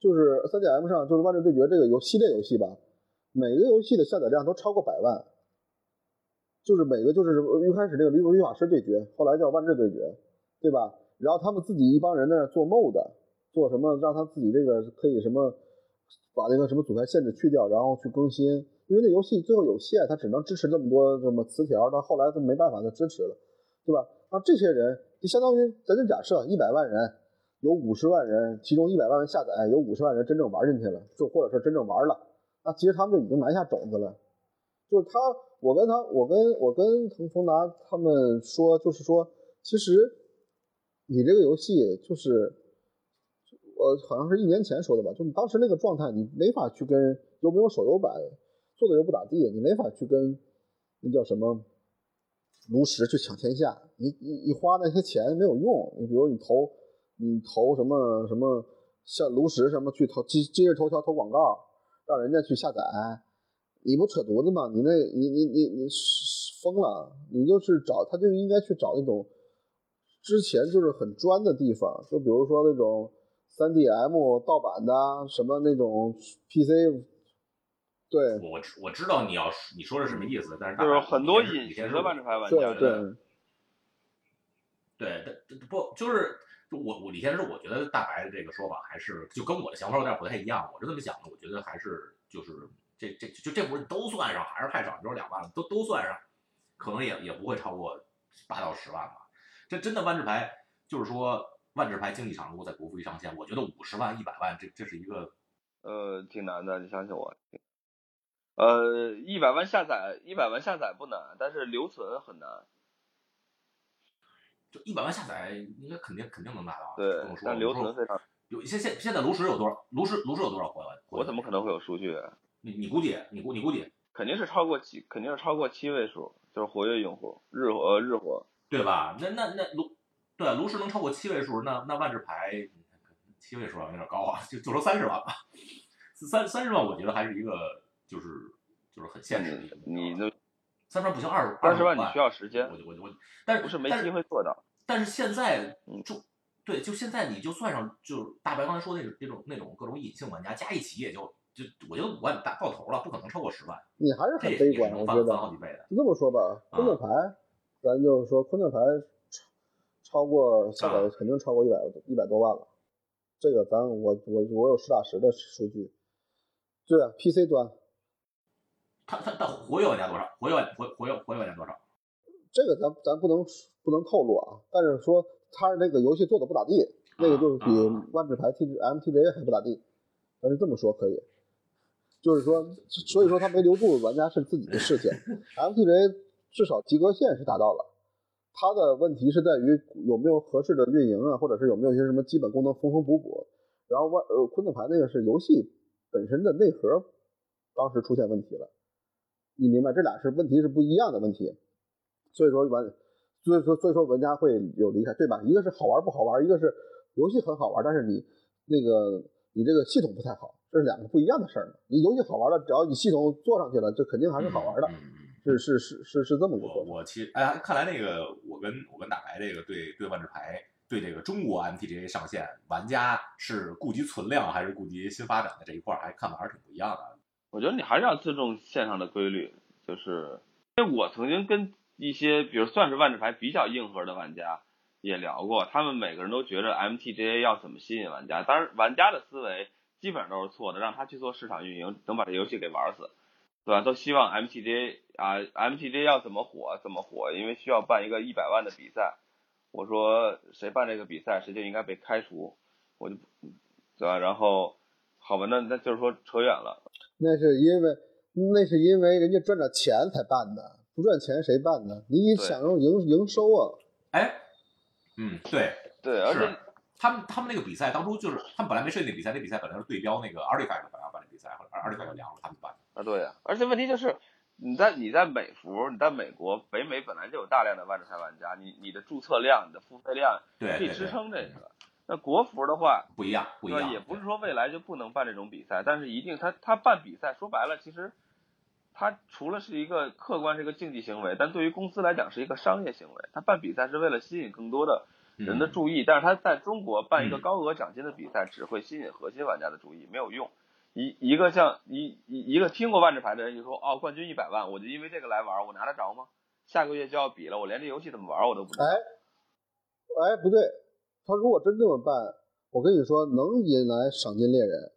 就是 3DM 上就是万智对决这个游系列游戏吧，每个游戏的下载量都超过百万。就是每个就是一开始这个律律法师对决，后来叫万智对决，对吧？然后他们自己一帮人在那做 mod，做什么让他自己这个可以什么把那个什么组牌限制去掉，然后去更新，因为那游戏最后有限，它只能支持这么多这么词条，到后来它没办法再支持了，对吧？那这些人就相当于咱就假设一百万人，有五十万人，其中一百万人下载，有五十万人真正玩进去了，就或者是真正玩了，那其实他们就已经埋下种子了。就是他，我跟他，我跟我跟滕冯达他们说，就是说，其实你这个游戏就是，我好像是一年前说的吧，就你当时那个状态，你没法去跟又没有手游版，做的又不咋地，你没法去跟那叫什么炉石去抢天下，你你你花那些钱没有用，你比如你投你投什么什么像炉石什么去投今今日头条投广告，让人家去下载。你不扯犊子吗？你那，你你你你疯了！你就是找他，就应该去找那种之前就是很专的地方，就比如说那种三 DM 盗版的什么那种 PC，对我知我知道你要你说是什么意思，但是大就是白很多你先隐形的万智牌玩对家。对，对，但不就是就我我李先生，我觉得大白的这个说法还是就跟我的想法有点不太一样。我是这么想的，我觉得还是就是这这就这波都算上，还是太少，只有两万了，都都算上，可能也也不会超过八到十万吧。这真的万智牌就是说万智牌竞技场如果在国服一上线，我觉得五十万一百万这这是一个呃，挺难的，你相信我。呃，一百万下载，一百万下载不难，但是留存很难。就一百万下载，应该肯定肯定能达到。对但留存非常。有现现现在炉石有多少？炉石炉石有多少活跃？我怎么可能会有数据？啊你你估计你估你估计肯定是超过七，肯定是超过七位数，就是活跃用户，日活呃日活。对吧？那那那炉对啊炉石能超过七位数，那那万智牌七位数有点高啊，就就说三十万吧。三三十万，我觉得还是一个就是就是很限制的一个目标你那三十万不行，二二十万万你需要时间我，就我就我，但是不是没机会做到。但是现在嗯就对，就现在你就算上就是大白刚才说那种那种那种各种隐性玩家加一起也就就我觉得五万大到头了，不可能超过十万，你还是很悲观，我觉得翻好几倍的。就这么说吧，昆特牌，咱就说昆特牌超超过下载啊肯定超过一百一百多万了，这个咱我我我有实打实的数据。对啊，PC 端他他他活跃玩家多少？活跃活活跃活跃玩家多少？这个咱咱不能不能透露啊，但是说他那个游戏做的不咋地，那个就是比啊万智牌 T MTJ 还不咋地，但是这么说可以，就是说，所以说他没留住玩家是自己的事情，MTJ 至少及格线是达到了。他的问题是在于有没有合适的运营啊，或者是有没有一些什么基本功能缝缝补补。然后万呃昆特牌那个是游戏本身的内核，当时出现问题了。你明白，这俩是问题是不一样的问题。所以说玩，所以说所以说玩家会有离开，对吧？一个是好玩不好玩，一个是游戏很好玩，但是你那个你这个系统不太好，这是两个不一样的事儿。你游戏好玩了，只要你系统做上去了，这肯定还是好玩的，是是是是是这么个我。我其实哎，看来那个我跟我跟大白这个对对万智牌对这个中国 MTGA 上线玩家是顾及存量还是顾及新发展的这一块，还看法还是挺不一样的。我觉得你还是要尊重线上的规律，就是因为我曾经跟一些比如算是万智牌比较硬核的玩家也聊过，他们每个人都觉着 MTGA 要怎么吸引玩家，当然玩家的思维基本上都是错的，让他去做市场运营，能把这游戏给玩死，对吧？都希望 MTGA 啊，MTGA 要怎么火怎么火，因为需要办一个一百万的比赛。我说谁办这个比赛，谁就应该被开除，我就对吧？然后好吧，那那就是说扯远了。那是因为那是因为人家赚着钱才办的，不赚钱谁办呢？你得对享受营营收啊。哎，嗯，对，对，而且他们他们那个比赛当初就是他们本来没设计那比赛，那比赛本来是对标那个 Artifact 本来要办的比赛，后来 Artifact 凉了，他们办的。啊，对呀、而且问题就是，你在你在美服，你在美国，北美本来就有大量的万智牌玩家，你你的注册量、你的付费量对，可以支撑这个。那国服的话，不一样，不一？样，也不是说未来就不能办这种比赛，但是一定他他办比赛，说白了，其实他除了是一个客观是一个竞技行为，但对于公司来讲是一个商业行为。他办比赛是为了吸引更多的人的嗯注意，但是他在中国办一个嗯高额奖金的比赛，只会吸引核心玩家的注意，没有用。一一个像一一一个听过万智牌的人就说哦，冠军一百万，我就因为这个来玩，我拿得着吗？下个月就要比了，我连这游戏怎么玩我都不知道。哎，哎，不对，他如果真这么办，我跟你说，能引来赏金猎人。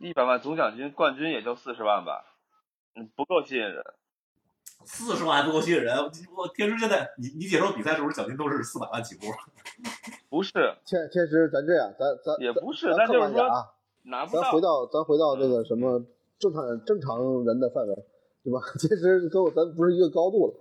一百万总奖金，冠军也就四十万吧，嗯，不够吸引人。四十万还不够吸引人。我我天师现在你你解说比赛是不是奖金都是四百万起步？不是，天天师，咱这样，咱咱也不是咱就是说啊，拿不到。咱回到咱回到这个什么正常正常人的范围，对吧？其实跟我咱不是一个高度了。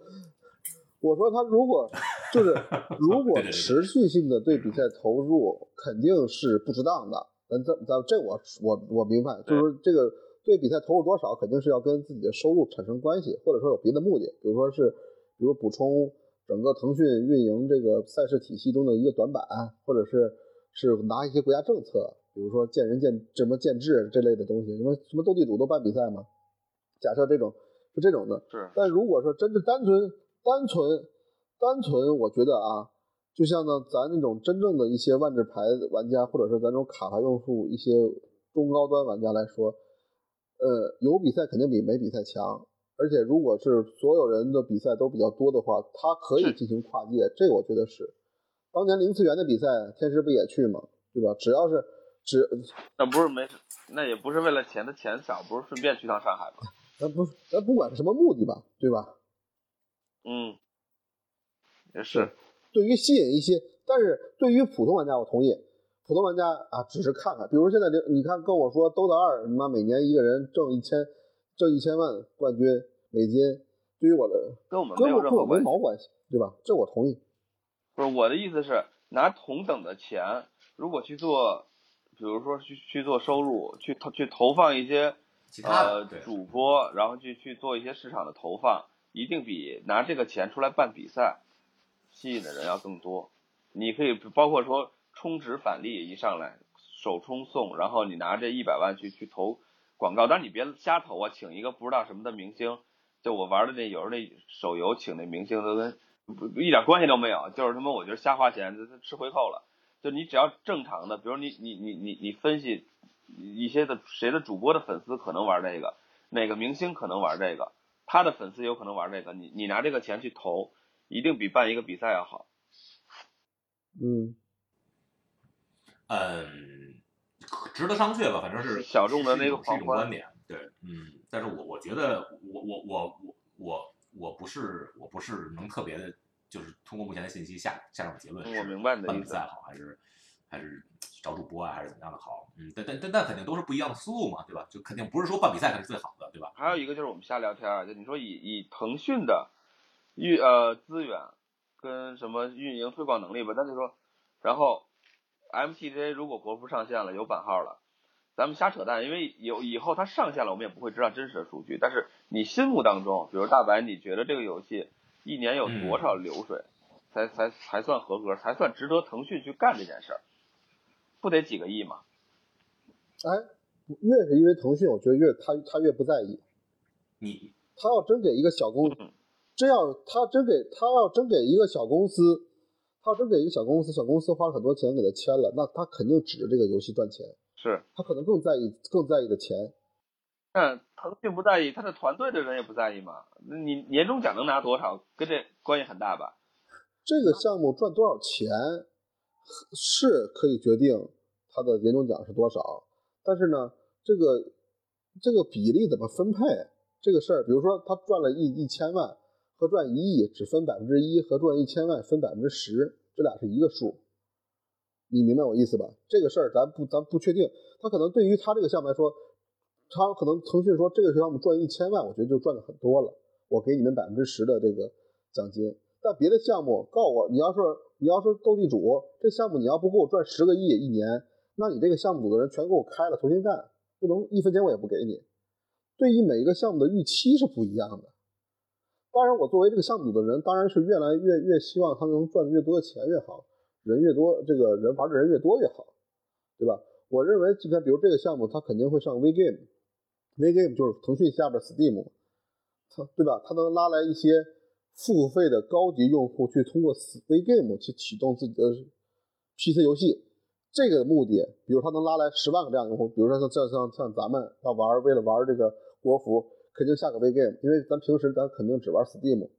我说他如果 就是如果持续性的对比赛投入，肯定是不值当的。咱咱咱这我我我明白，就是这个对比赛投入多少，肯定是要跟自己的收入产生关系，或者说有别的目的，比如说是比如补充整个腾讯运营这个赛事体系中的一个短板，或者是是拿一些国家政策，比如说见仁见什么建制这类的东西，什么什么斗地主都办比赛嘛？假设这种是这种的，是。但如果说真是单纯单纯单纯，我觉得啊，就像呢咱那种真正的一些万智牌玩家，或者是咱这种卡牌用户一些中高端玩家来说，呃，有比赛肯定比没比赛强。而且如果是所有人的比赛都比较多的话，他可以进行跨界，这我觉得是。当年零次元的比赛，天师不也去吗？对吧？只要是只那不是没，那也不是为了钱的钱少，不是顺便去趟上海吗？咱不咱不管是什么目的吧，对吧？嗯，也是。对于吸引一些，但是对于普通玩家，我同意，普通玩家啊，只是看看。比如现在这，你看跟我说 DOTA 二，他妈每年一个人挣一千，挣一千万冠军美金，对于我的跟我们跟没有我跟我没任何关系。毛关系，对吧？这我同意。不是我的意思是，拿同等的钱，如果去做，比如说去去做收入，去投去投放一些其他的呃主播，然后去去做一些市场的投放，一定比拿这个钱出来办比赛吸引的人要更多。你可以包括说充值返利一上来首充送，然后你拿这一百万去去投广告，当然你别瞎投啊，请一个不知道什么的明星，就我玩的那有时候那手游请那明星都跟一点关系都没有，就是他妈我觉得瞎花钱，这吃回扣了。就你只要正常的，比如你你你你你分析一些的谁的主播的粉丝可能玩这个，哪个明星可能玩这个，他的粉丝有可能玩这个，你你拿这个钱去投，一定比办一个比赛要好。嗯，嗯，值得商榷吧，反正是小众的那个是一种观点，对，嗯，但是我我觉得我我我我我我不是我不是能特别的，就是通过目前的信息下下这种结论我明白你的办比意思赛好还是还是找主播啊还是怎么样的好，嗯，但但但但肯定都是不一样的思路嘛，对吧？就肯定不是说办比赛才是最好的，对吧？还有一个就是我们瞎聊天啊，就你说以以腾讯的运呃资源跟什么运营推广能力吧，那就说，然后 MTJ 如果国服上线了有版号了，咱们瞎扯淡，因为有以后它上线了，我们也不会知道真实的数据。但是你心目当中，比如大白，你觉得这个游戏一年有多少流水，才才才算合格，才算值得腾讯去干这件事儿？不得几个亿吗？哎，越是因为腾讯，我觉得越他他越不在意。你他要真给一个小公，真要他真给他要真给一个小公司，他要真给一个小公司，小公司花了很多钱给他签了，那他肯定指着这个游戏赚钱，是，他可能更在意更在意的钱。但腾讯不在意，他的团队的人也不在意嘛。那你年终奖能拿多少，跟这关系很大吧？这个项目赚多少钱是可以决定他的年终奖是多少，但是呢，这个这个比例怎么分配这个事儿，比如说他赚了一一千万和赚一亿只分百分之一，和赚一千万分百分之十，这俩是一个数。你明白我意思吧？这个事儿咱不咱不确定，他可能对于他这个项目来说，他可能腾讯说这个项目赚一千万，我觉得就赚的很多了，我给你们百分之十的这个奖金。但别的项目告我，你要是你要是斗地主这项目，你要不给我赚十个亿一年，那你这个项目组的人全给我开了，重新干，不能一分钱我也不给你。对于每一个项目的预期是不一样的。当然，我作为这个项目组的人，当然是越来越越希望他能赚的越多的钱越好，人越多，这个人玩的人越多越好，对吧？我认为，就看比如这个项目，它肯定会上 WeGame，WeGame 就是腾讯下边 Steam，它对吧？它能拉来一些付费的高级用户去通过 WeGame 去启动自己的 PC 游戏，这个目的，比如它能拉来十万个这样的用户，比如说像像像像咱们要玩，为了玩这个国服，肯定下个 WeGame，因为咱平时咱肯定只玩 Steam，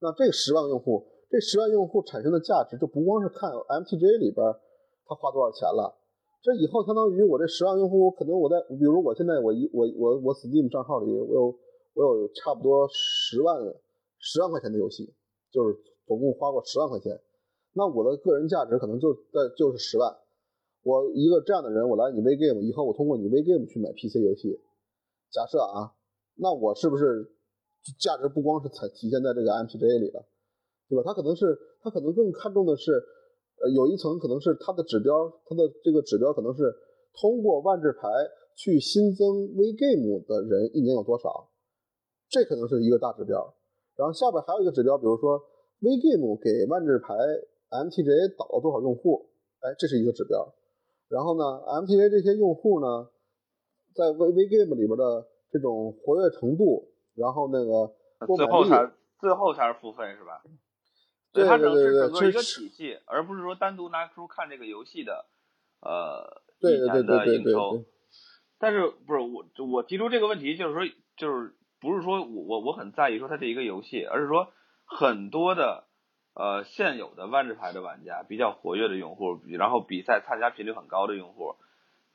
那这十万用户，这十万用户产生的价值就不光是看 MTJ 里边他花多少钱了。这以后相当于我这十万用户，可能我在，比如我现在我一我我我 Steam 账号里我有我有差不多十万十万块钱的游戏，就是总共花过十万块钱，那我的个人价值可能就在就是十万。我一个这样的人，我来你 WeGame 以后，我通过你 WeGame 去买 PC 游戏，假设啊，那我是不是价值不光是才体现在这个 MTJ 里了，对吧？他可能是他可能更看重的是。呃，有一层可能是它的指标，它的这个指标可能是通过万智牌去新增 VGame 的人一年有多少，这可能是一个大指标。然后下边还有一个指标，比如说 VGame 给万智牌 MTJ 导了多少用户，哎，这是一个指标。然后呢，MTJ 这些用户呢，在 VVGame 里边的这种活跃程度，然后那个最后才最后才是付费是吧？对它整是整个一个体系，而不是说单独拿出看这个游戏的呃对一年对对对对的营收。但是不是我我提出这个问题，就是说就是不是说我我我很在意说它这一个游戏，而是说很多的呃现有的万智牌的玩家比较活跃的用户，比然后比赛参加频率很高的用户，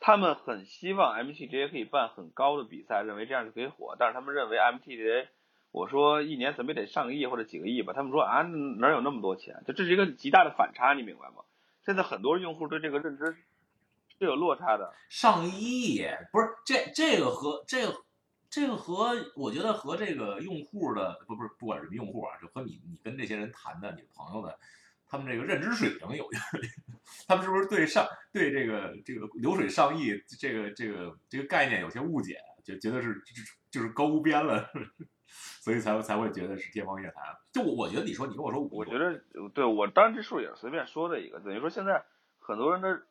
他们很希望 MTGA 可以办很高的比赛，认为这样就可以火，但是他们认为 MTG，我说一年怎么也得上个亿或者几个亿吧，他们说啊哪有那么多钱？就这是一个极大的反差，你明白吗？现在很多用户对这个认知是有落差的。上亿不是这这个和这个这个和我觉得和这个用户的不不是不管是什么用户啊，就和你你跟这些人谈的你朋友的，他们这个认知水平有他们是不是对上对这个这个流水上亿这个这个这个概念有些误解，就觉得是就是就是高无边了，所以才才会觉得是天方夜谭。就我我觉得你说你跟我说，我觉得对我当然这数也是随便说的一个，等于说现在很多人的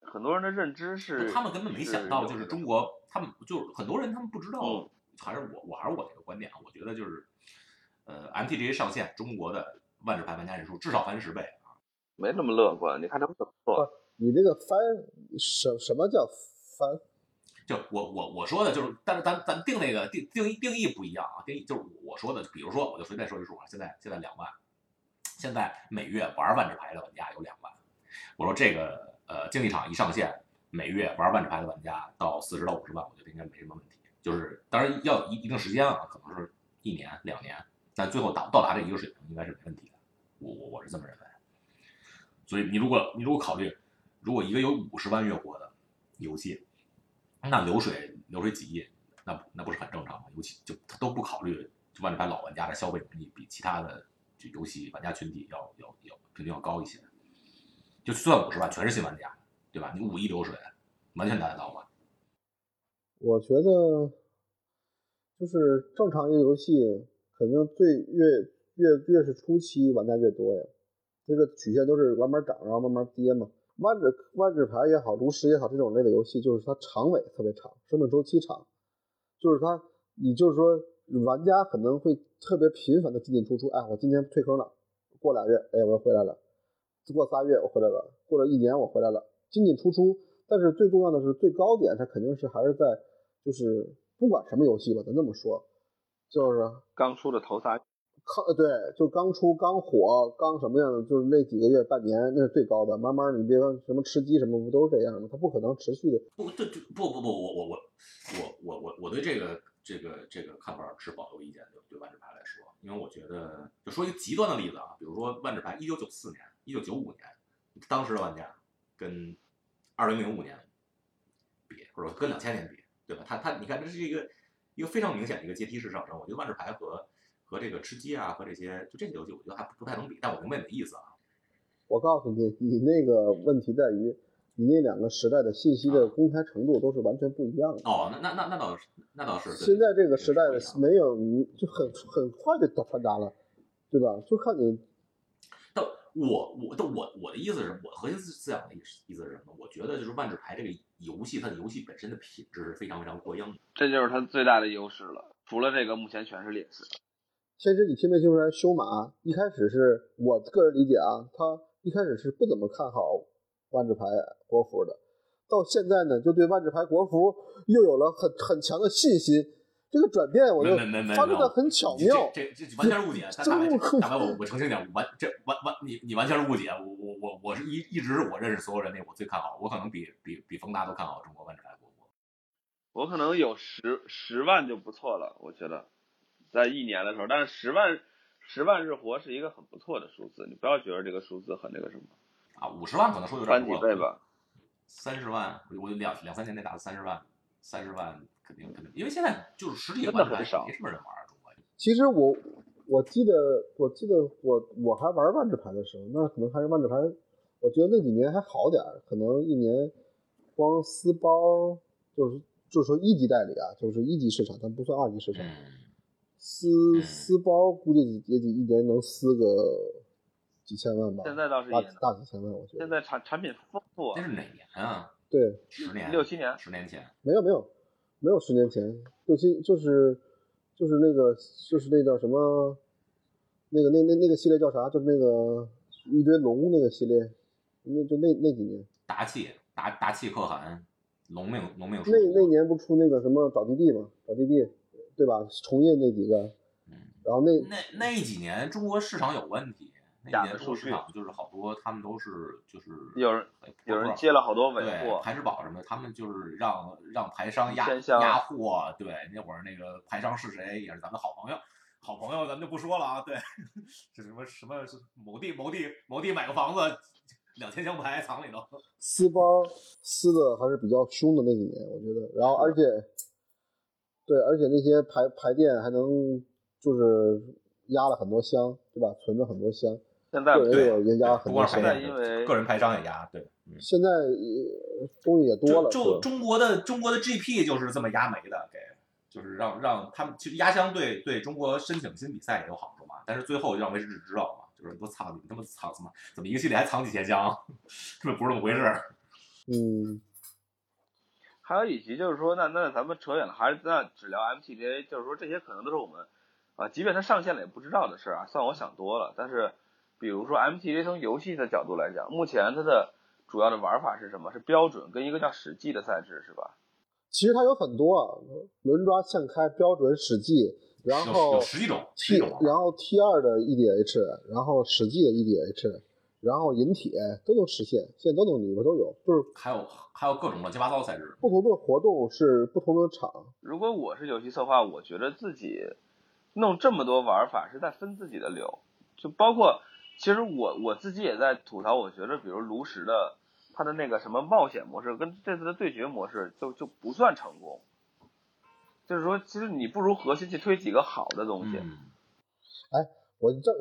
很多人的认知是他们根本没想到，就是中国，他们就是很多人他们不知道嗯还是我我还是我这个观点啊，我觉得就是呃 MTGA 上线，中国的万智牌玩家人数至少翻十倍啊。没那么乐观。你看他们怎么做？你这个翻什什么叫翻？就我我我说的就是，但是咱咱定那个定定义定义不一样啊，定义就是我说的，比如说我就随便说一数啊，现在现在两万，现在每月玩万智牌的玩家有两万，我说这个呃竞技场一上线，每月玩万智牌的玩家到四十到五十万，我觉得应该没什么问题。就是当然要一一定时间啊，可能是一年两年，但最后达到达这一个水平应该是没问题的。我我我是这么认为。所以你如果你如果考虑，如果一个有五十万月活的游戏，那流水流水几亿，那那不是很正常吗？尤其就他都不考虑就万智牌老玩家的消费能力比其他的就游戏玩家群体要要要平均要高一些。就算五十万全是新玩家，对吧？你五亿流水，完全达得到吗？我觉得就是正常一个游戏，肯定最越越越是初期玩家越多呀，这个曲线都是慢慢涨，然后慢慢跌嘛。万纸万纸牌也好，炉石也好，这种类的游戏，就是它长尾特别长，生命周期长，就是它，你就是说玩家可能会特别频繁的进进出出，哎，我今天退坑了，过俩月，哎，我又回来了，过仨月我回来了，过了一年我回来了，进进出出。但是最重要的是最高点，它肯定是还是在，就是不管什么游戏吧，咱这么说，就是刚出的头仨，刚呃对，就刚出刚火刚什么样的，就是那几个月半年那是最高的。慢慢你别说什么吃鸡什么不都是这样吗？它不可能持续的。不，对对，不不不，我我我我我我我对这个这个这个看法持保留意见，对对万智牌来说，因为我觉得就说一个极端的例子啊，比如说万智牌一九九四年、一九九五年，当时的玩家跟二零零五年比，或者跟两千年比，对吧？它它，你看这是一个一个非常明显的一个阶梯式上升。我觉得万智牌和和这个吃鸡啊和这些就这些游戏，我觉得还不太能比。但我明白你的意思啊。我告诉你，你那个问题在于，你那两个时代的信息的公开程度都是完全不一样的。哦，那那那那倒是，那倒是。现在这个时代的没有，就很很快就传达了，对吧？就看你。但我我的我我的意思是我核心思想的意思意思是什么？我觉得就是万智牌这个游戏，它的游戏本身的品质是非常非常过硬的，这就是它最大的优势了。除了这个，目前全是劣势。先是你听没听出来？修马一开始是我个人理解啊，他一开始是不怎么看好万智牌国服的，到现在呢，就对万智牌国服又有了很很强的信心。这个转变，我就发生的很巧妙。这这完全是误解。大白，大白，我我澄清点，完这完完你你完全是误解。我我我我是一一直是我认识所有人里我最看好，我可能比比比冯达都看好中国万智牌国服。我可能有十十万就不错了，我觉得在一年的时候，但是十万十万日活是一个很不错的数字，你不要觉得这个数字很那个什么啊，五十万可能说有点翻几倍吧，三十万，我两两三年内达到三十万，三十万。肯定肯定，因为现在就是实体真的很少，没什么人玩中国。其实我我记得我记得我我还玩万智牌的时候，那可能还是万智牌，我觉得那几年还好点儿，可能一年光私包就是就是说一级代理啊，就是一级市场，但不算二级市场。私私包估计也得一年能撕个几千万吧。现在倒是大大几千万，我觉得。现在产产品丰富。这是哪年啊？对，十年六七年，十年前。没有没有。没有十年前，六七就是就是那个就是那叫什么，那个那那那个系列叫啥？就是那个一堆龙那个系列，那就那那几年。达气达达气可汗，龙命龙命。那那年不出那个什么找地地吗？找地地，对吧？重印那几个。嗯。然后那那那几年中国市场有问题。那年中国市场就是好多，他们都是就是有人有人接了好多尾货，排石宝什么的，他们就是让让排商压压压货。对，那会儿那个排商是谁，也是咱们好朋友，好朋友咱们就不说了啊。对，这什么什么某地某地某地买个房子，两千箱牌藏里头。撕包撕的还是比较凶的那几年，我觉得。然后而且，对，而且那些牌牌店还能就是压了很多箱，对吧？存着很多箱。现在对也压很多，现在因为个人牌商也压，对，现在东西也多了。就中国的中国的 GP 就是这么压没的，给就是让让他们其实压箱对对中国申请新比赛也有好处嘛。但是最后让维士忌知道嘛，就是我操，你他妈藏怎么？怎么一个系列还藏几千箱？根本不是那么回事。嗯，还有以及就是说，那那咱们扯远了，还是那只聊 MTGA，就是说这些可能都是我们啊，即便它上线了也不知道的事儿啊，算我想多了。但是比如说 MTGA 从游戏的角度来讲，目前它的主要的玩法是什么？是标准跟一个叫史记的赛制是吧？其实它有很多啊，轮抓、现开、标准、史记，然后有十几种，T，然后 T 二的 EDH，然后史记的 EDH，然后引铁都能实现，现在都能里边都有，就是还有还有各种乱七八糟的赛制。不同的活动是不同的场，如果我是游戏策划，我觉得自己弄这么多玩法是在分自己的流，就包括其实我我自己也在吐槽，我觉得比如炉石的它的那个什么冒险模式跟这次的对决模式就就不算成功，就是说其实你不如核心去推几个好的东西。嗯，我这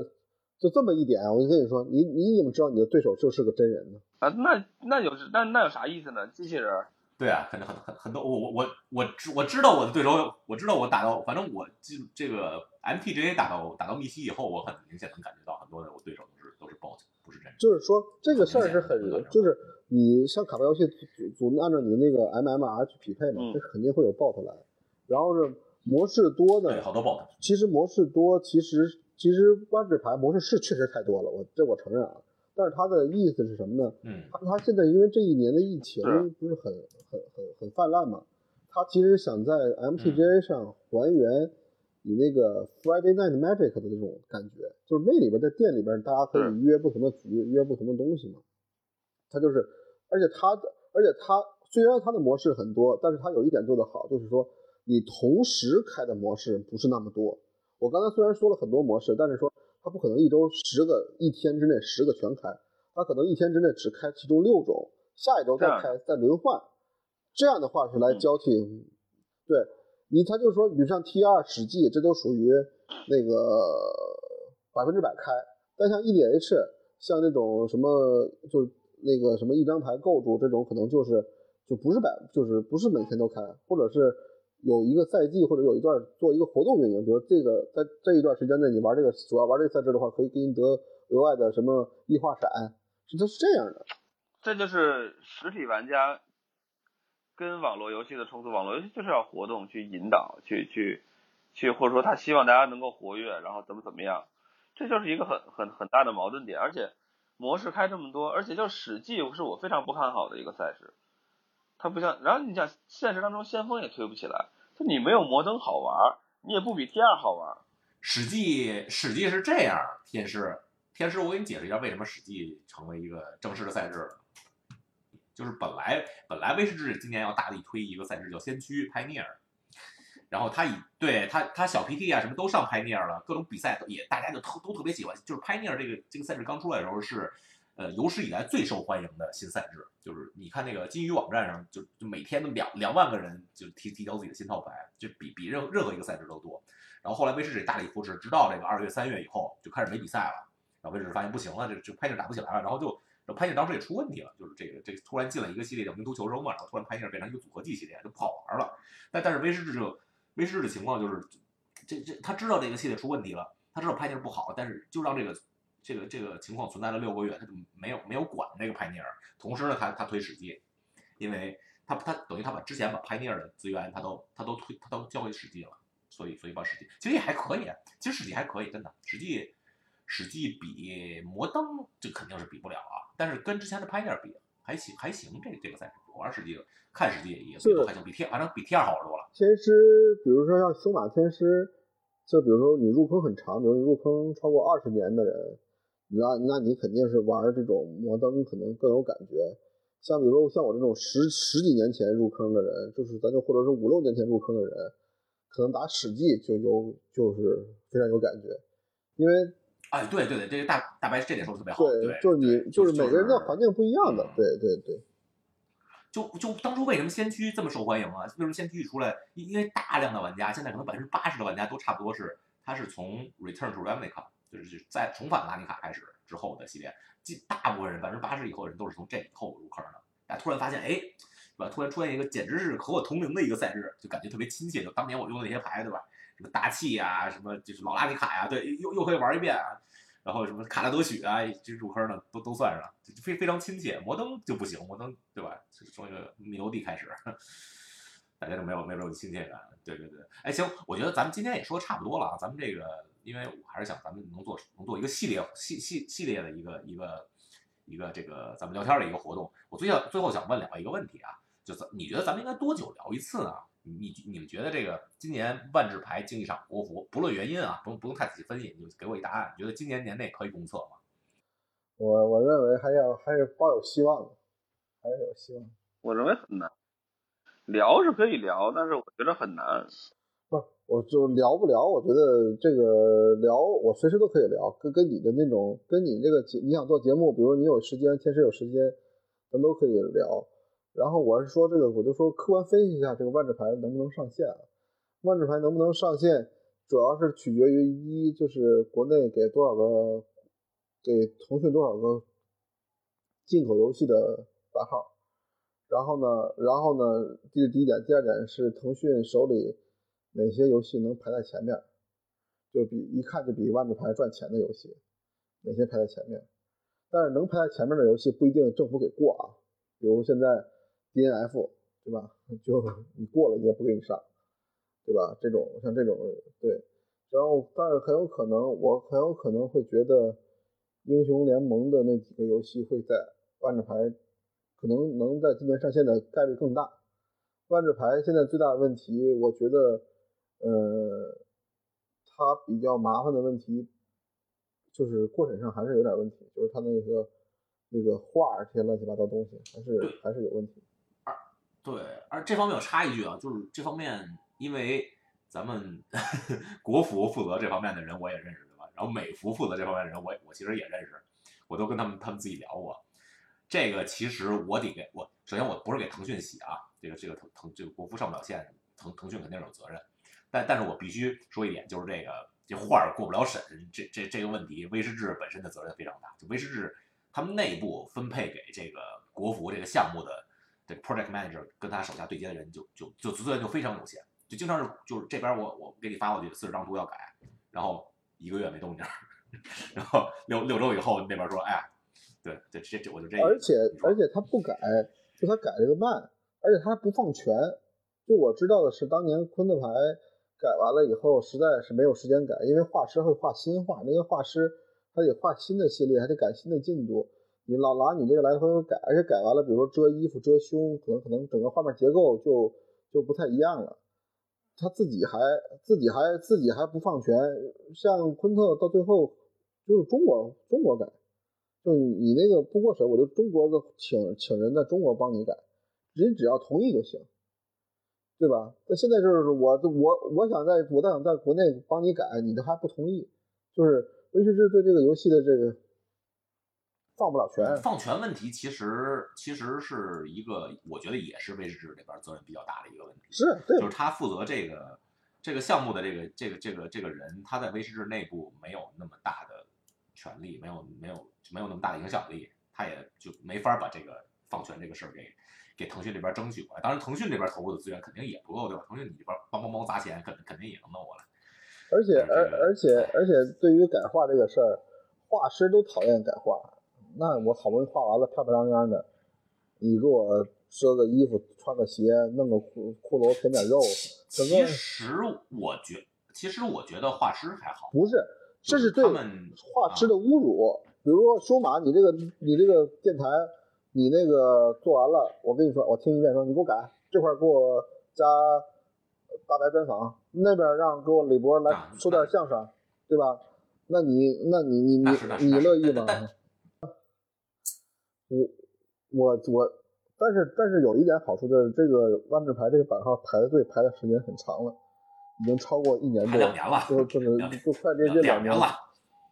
就这么一点，我就跟你说，你你怎么知道你的对手就是个真人呢？啊，那那有那那有啥意思呢？机器人儿，对啊，肯定很很很多，我我我我知我知道我的对手，我知道我打到，反正我进这个 MTGA 打到打到密西以后，我很明显能感觉到很多的我对手都是都是 bot，不是真人。就是说这个事儿是很就是你像卡牌游戏组组按照你的那个 MMR 去匹配嘛，嗯这肯定会有 bot 来。然后是模式多对，的，好多 bot。其实模式多，其实其实万智牌模式是确实太多了，我这我承认啊。但是他的意思是什么呢？嗯，他他现在因为这一年的疫情不是很很很很泛滥嘛，他其实想在嗯 MTGA 上还原你那个 Friday Night Magic 的那种感觉，就是那里边在店里边大家可以约不同的局，约不同的东西嘛。他就是，而且他的，而且他虽然他的模式很多，但是他有一点做得好，就是说你同时开的模式不是那么多。我刚才虽然说了很多模式，但是说它不可能一周十个，一天之内十个全开，它可能一天之内只开其中六种，下一周再开再轮换，这样的话是来嗯交替。对你，他就说，比如像 T 二史记，这都属于那个百分之百开，但像 EDH，像那种什么就那个什么一张牌构筑这种，可能就是就不是百，就是不是每天都开，或者是有一个赛季或者有一段做一个活动运营，比如这个在这一段时间内你玩这个主要玩这个赛制的话，可以给你得额外的什么异化闪，是它是这样的。这就是实体玩家跟网络游戏的冲突。网络游戏就是要活动去引导，去去去，或者说他希望大家能够活跃，然后怎么怎么样，这就是一个很很很大的矛盾点。而且模式开这么多，而且就史记是我非常不看好的一个赛事，它不像，然后你讲现实当中先锋也推不起来，你没有摩登好玩，你也不比 T 二好玩。史记史记是这样，天师天师，我给你解释一下为什么史记成为一个正式的赛制。就是本来本来威士忌今年要大力推一个赛制叫先驱 Pioneer，然后他以对他他小 PT 啊什么都上 Pioneer 了，各种比赛也大家就特都特别喜欢。就是 Pioneer 这个这个赛制刚出来的时候是，呃有史以来最受欢迎的新赛制。就是你看那个金鱼网站上就就每天都两两万个人就提提交自己的新套牌，就比比任任何一个赛制都多。然后后来威士忌大力扶持，直到这个二月三月以后就开始没比赛了，然后威士忌发现不行了，这这 Pioneer 打不起来了，然后就。然后拍件当时也出问题了，就是这个这个突然进了一个系列叫名图求生嘛，然后突然拍件变成一个组合技系列，就不好玩了。但但是威士忌就威士忌的情况就是，这这他知道这个系列出问题了，他知道拍件不好，但是就让这个这个这个情况存在了六个月，他就没有没有管这个 Pioneer。同时呢，他他推史记，因为他他等于他把之前把 Pioneer 的资源他都他都推他都交给史记了，所以所以把史记其实也还可以，其实史记还可以，真的史记。史记比摩登这肯定是比不了啊，但是跟之前的 Pioneer 比还行还行，这这个赛事我玩史记看史记也也都还行，比 T 反正比 T 二好玩多了。天师，比如说像修马天师，就比如说你入坑很长，比如你入坑超过二十年的人，那那你肯定是玩这种摩登可能更有感觉。像比如说像我这种十十几年前入坑的人，就是咱就或者是五六年前入坑的人，可能打史记就有就是非常有感觉，因为哎，对对对，这个大大白这点说的特别好。对，就是你就是每个人的环境不一样的嗯，对对对。就就当初为什么先驱这么受欢迎啊？为什么先驱一出来，因因为大量的玩家，现在可能百分之八十的玩家都差不多是，他是从 Return to Ravnica，就是在重返拉尼卡开始之后的系列，即大部分人百分之八十以后的人都是从这以后入坑的。但突然发现，哎，对吧？突然出现一个简直是和我同龄的一个赛制，就感觉特别亲切。就当年我用的那些牌，对吧？什么大气呀、什么就是老拉尼卡呀，对，又又可以玩一遍啊。然后什么卡拉德许啊，这入坑的都都算上，非非常亲切。摩登就不行，摩登对吧？从那个米罗蒂开始，大家就没有没有亲切感。对对对，哎行，我觉得咱们今天也说差不多了啊，咱们这个，因为我还是想咱们能做能做一个系列系系系列的一个一个一个这个咱们聊天的一个活动。我最想最后想问两位一个问题啊，就咱你觉得咱们应该多久聊一次呢？你你们觉得这个今年万智牌竞技场国服，不论原因啊，不用不用太仔细分析，你就给我一答案。你觉得今年年内可以公测吗？我我认为还要还是抱有希望的，还是有希望。我认为很难，聊是可以聊，但是我觉得很难。我就聊不聊？我觉得这个聊我随时都可以聊，跟跟你的那种，跟你这个节你想做节目，比如你有时间，天时有时间，咱都可以聊。然后我是说这个，我就说客观分析一下这个万智牌能不能上线啊？万智牌能不能上线，主要是取决于一就是国内给多少个，给腾讯多少个进口游戏的版号，然后呢，然后呢，这是第一点，第二点是腾讯手里哪些游戏能排在前面，就比一看就比万智牌赚钱的游戏，哪些排在前面？但是能排在前面的游戏不一定政府给过啊，比如现在。D N F 对吧？就你过了，也不给你上，对吧？这种像这种对，然后但是很有可能，我很有可能会觉得英雄联盟的那几个游戏会在万智牌可能能在今年上线的概率更大。万智牌现在最大的问题，我觉得呃，它比较麻烦的问题就是过审上还是有点问题，就是它那个那个画这些乱七八糟东西还是还是有问题。而对，而这方面我插一句啊，就是这方面，因为咱们 国服负责这方面的人我也认识，对吧？然后美服负责这方面的人，我我其实也认识，我都跟他们他们自己聊过。这个其实我得给我，首先我不是给腾讯洗啊，这个这个腾腾这个国服上不了线，腾腾讯肯定有责任。但但是我必须说一点，就是这个这画过不了审，这这这个问题，威士治本身的责任非常大。就威士治他们内部分配给这个国服这个项目的。这个 project manager 跟他手下对接的人就就就资源就非常有限，就经常是就是这边我我给你发过去四十张图要改，然后一个月没动静，然后六六周以后那边说哎，对这这这我就这，而且而且他不改，就他改这个慢，而且他不放权。就我知道的是，当年昆特牌改完了以后，实在是没有时间改，因为画师会画新画，那些画师他得画新的系列，还得改新的进度。你老拿你这个来回改，而且改完了，比如说遮衣服、遮胸，可能可能整个画面结构就就不太一样了。他自己还自己还自己还不放权，像昆特到最后就是中国中国改，就你那个不过审，我就中国的请请人在中国帮你改，人只要同意就行，对吧？那现在就是我我我想在我想在国内帮你改，你都还不同意，就是尤其是对这个游戏的这个。放不了权，放权问题其实其实是一个，我觉得也是威士治这边责任比较大的一个问题。是，就是他负责这个这个项目的这个这个这个这个人，他在威士治内部没有那么大的权利，没有没有没有那么大的影响力，他也就没法把这个放权这个事儿给给腾讯这边争取过来。当然，腾讯这边投入的资源肯定也不够，对吧？腾讯你这边帮帮忙砸钱，肯肯定也能弄过来。而且而而且而且，对于改画这个事儿，画师都讨厌改画。那我好不容易画完了，漂漂亮亮的，你给我遮个衣服，穿个鞋，弄个骷骷髅，填点肉。其实我觉，其实我觉得画师还好。不是，这是对画师的侮辱。比如说修马，你这个你这个电台，你那个做完了，我跟你说，我听一遍，说你给我改这块，给我加大白专访，那边让给我李博来说点相声，对吧？那你那你你你你乐意吗？我我我，但是但是有一点好处就是这个万智牌这个版号排的队排的时间很长了，已经超过一年多，两年了，就就是就快接近两年了，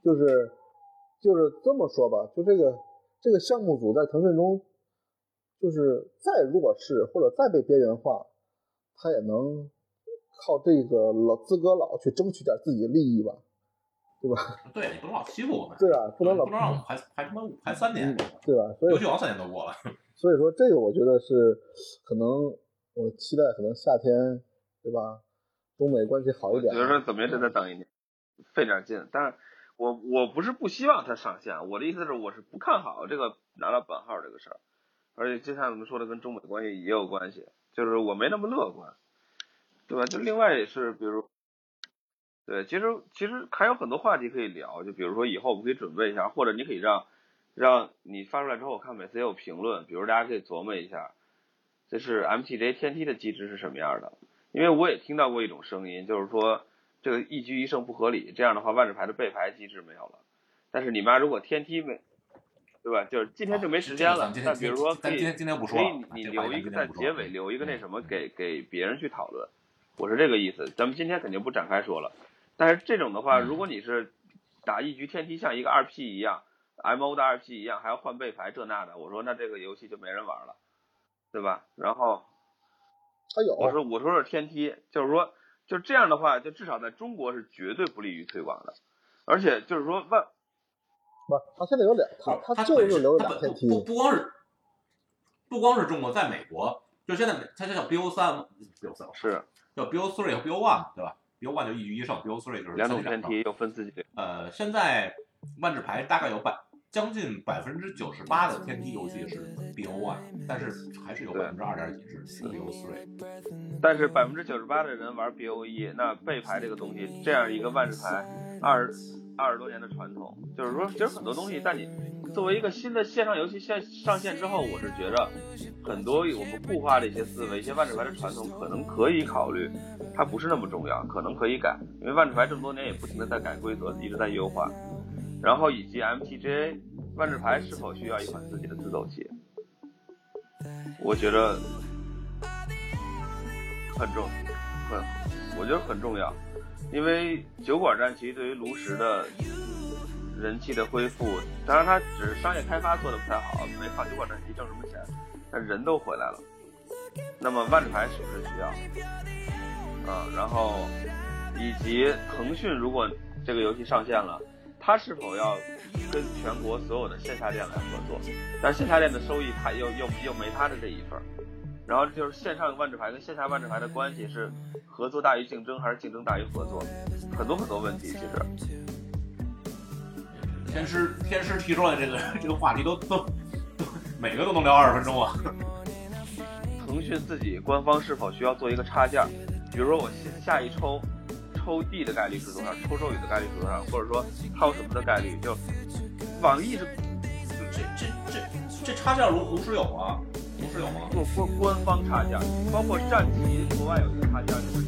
就是就是这么说吧，就这个这个项目组在腾讯中，就是再弱势或者再被边缘化，他也能靠这个老资格老去争取点自己的利益吧。对吧？对你不能老欺负我们。对啊，不能老不能让我们排排他妈排三年，对吧？所以游戏王三年都过了。所以说这个我觉得是可能我期待可能夏天，对吧？中美关系好一点。觉得说怎么也得再等一年，费点劲。但是我我不是不希望它上线，我的意思是我是不看好这个拿到本号这个事儿，而且就像我们说的跟中美关系也有关系，就是我没那么乐观，对吧？就另外也是比如，对，其实其实还有很多话题可以聊，就比如说以后我们可以准备一下，或者你可以让让你发出来之后，我看每次也有评论，比如大家可以琢磨一下，这是 MTJ 天梯的机制是什么样的？因为我也听到过一种声音，就是说。这个一局一胜不合理，这样的话万智牌的备牌机制没有了。但是你妈如果天梯没，对吧？就是今天就没时间了。那比如说可以，可以你留一个在结尾留一个那什么给给别人去讨论。我是这个意思。咱们今天肯定不展开说了。但是这种的话，如果你是打一局天梯像一个二 P 一样，MO 的二 P 一样，还要换备牌这那的，我说那这个游戏就没人玩了，对吧？然后，他有。我说我说是天梯，就是说。就这样的话，就至少在中国是绝对不利于推广的，而且就是说万，不，他现在有两，他他就是留两天梯，不不光是，不光是中国，在美国，就现在它叫 BO 三，BO 三是叫 BO three 和 BO one 对吧？BO one 就一局一胜，BO three 就是两种天梯又分自己的。呃，现在万智牌大概有百。将近百分之九十八的天梯游戏是 BO one，但是还是有百分之二点几是 BO three。但是百分之九十八的人玩 BO 一，那背牌这个东西，这样一个万智牌二二十多年的传统，就是说其实很多东西，但你作为一个新的线上游戏线上线之后，我是觉得很多我们固化的一些思维，一些万智牌的传统可能可以考虑，它不是那么重要，可能可以改，因为万智牌这么多年也不停的在改规则，一直在优化。然后以及 MTGA 万智牌是否需要一款自己的自走棋？我觉得很重，很，我觉得很重要，因为酒馆战棋对于炉石的人气的恢复，当然它只是商业开发做的不太好，没靠酒馆战棋挣什么钱，但人都回来了。那么万智牌是不是需要？啊，然后以及腾讯如果这个游戏上线了。他是否要跟全国所有的线下店来合作？但线下店的收益他又又又没他的这一份儿。然后就是线上万智牌跟线下万智牌的关系是合作大于竞争还是竞争大于合作？很多很多问题其实。天师天师提出来这个 这个话题都都都 每个都能聊二十分钟啊。腾讯自己官方是否需要做一个差价？比如说我下一抽。抽地的概率是多少？抽咒语的概率是多少？或者说掏什么的概率？就网易是，这这这这差价炉炉石有吗？炉石有吗？做官官方差价，包括战旗国外有一个差价就是。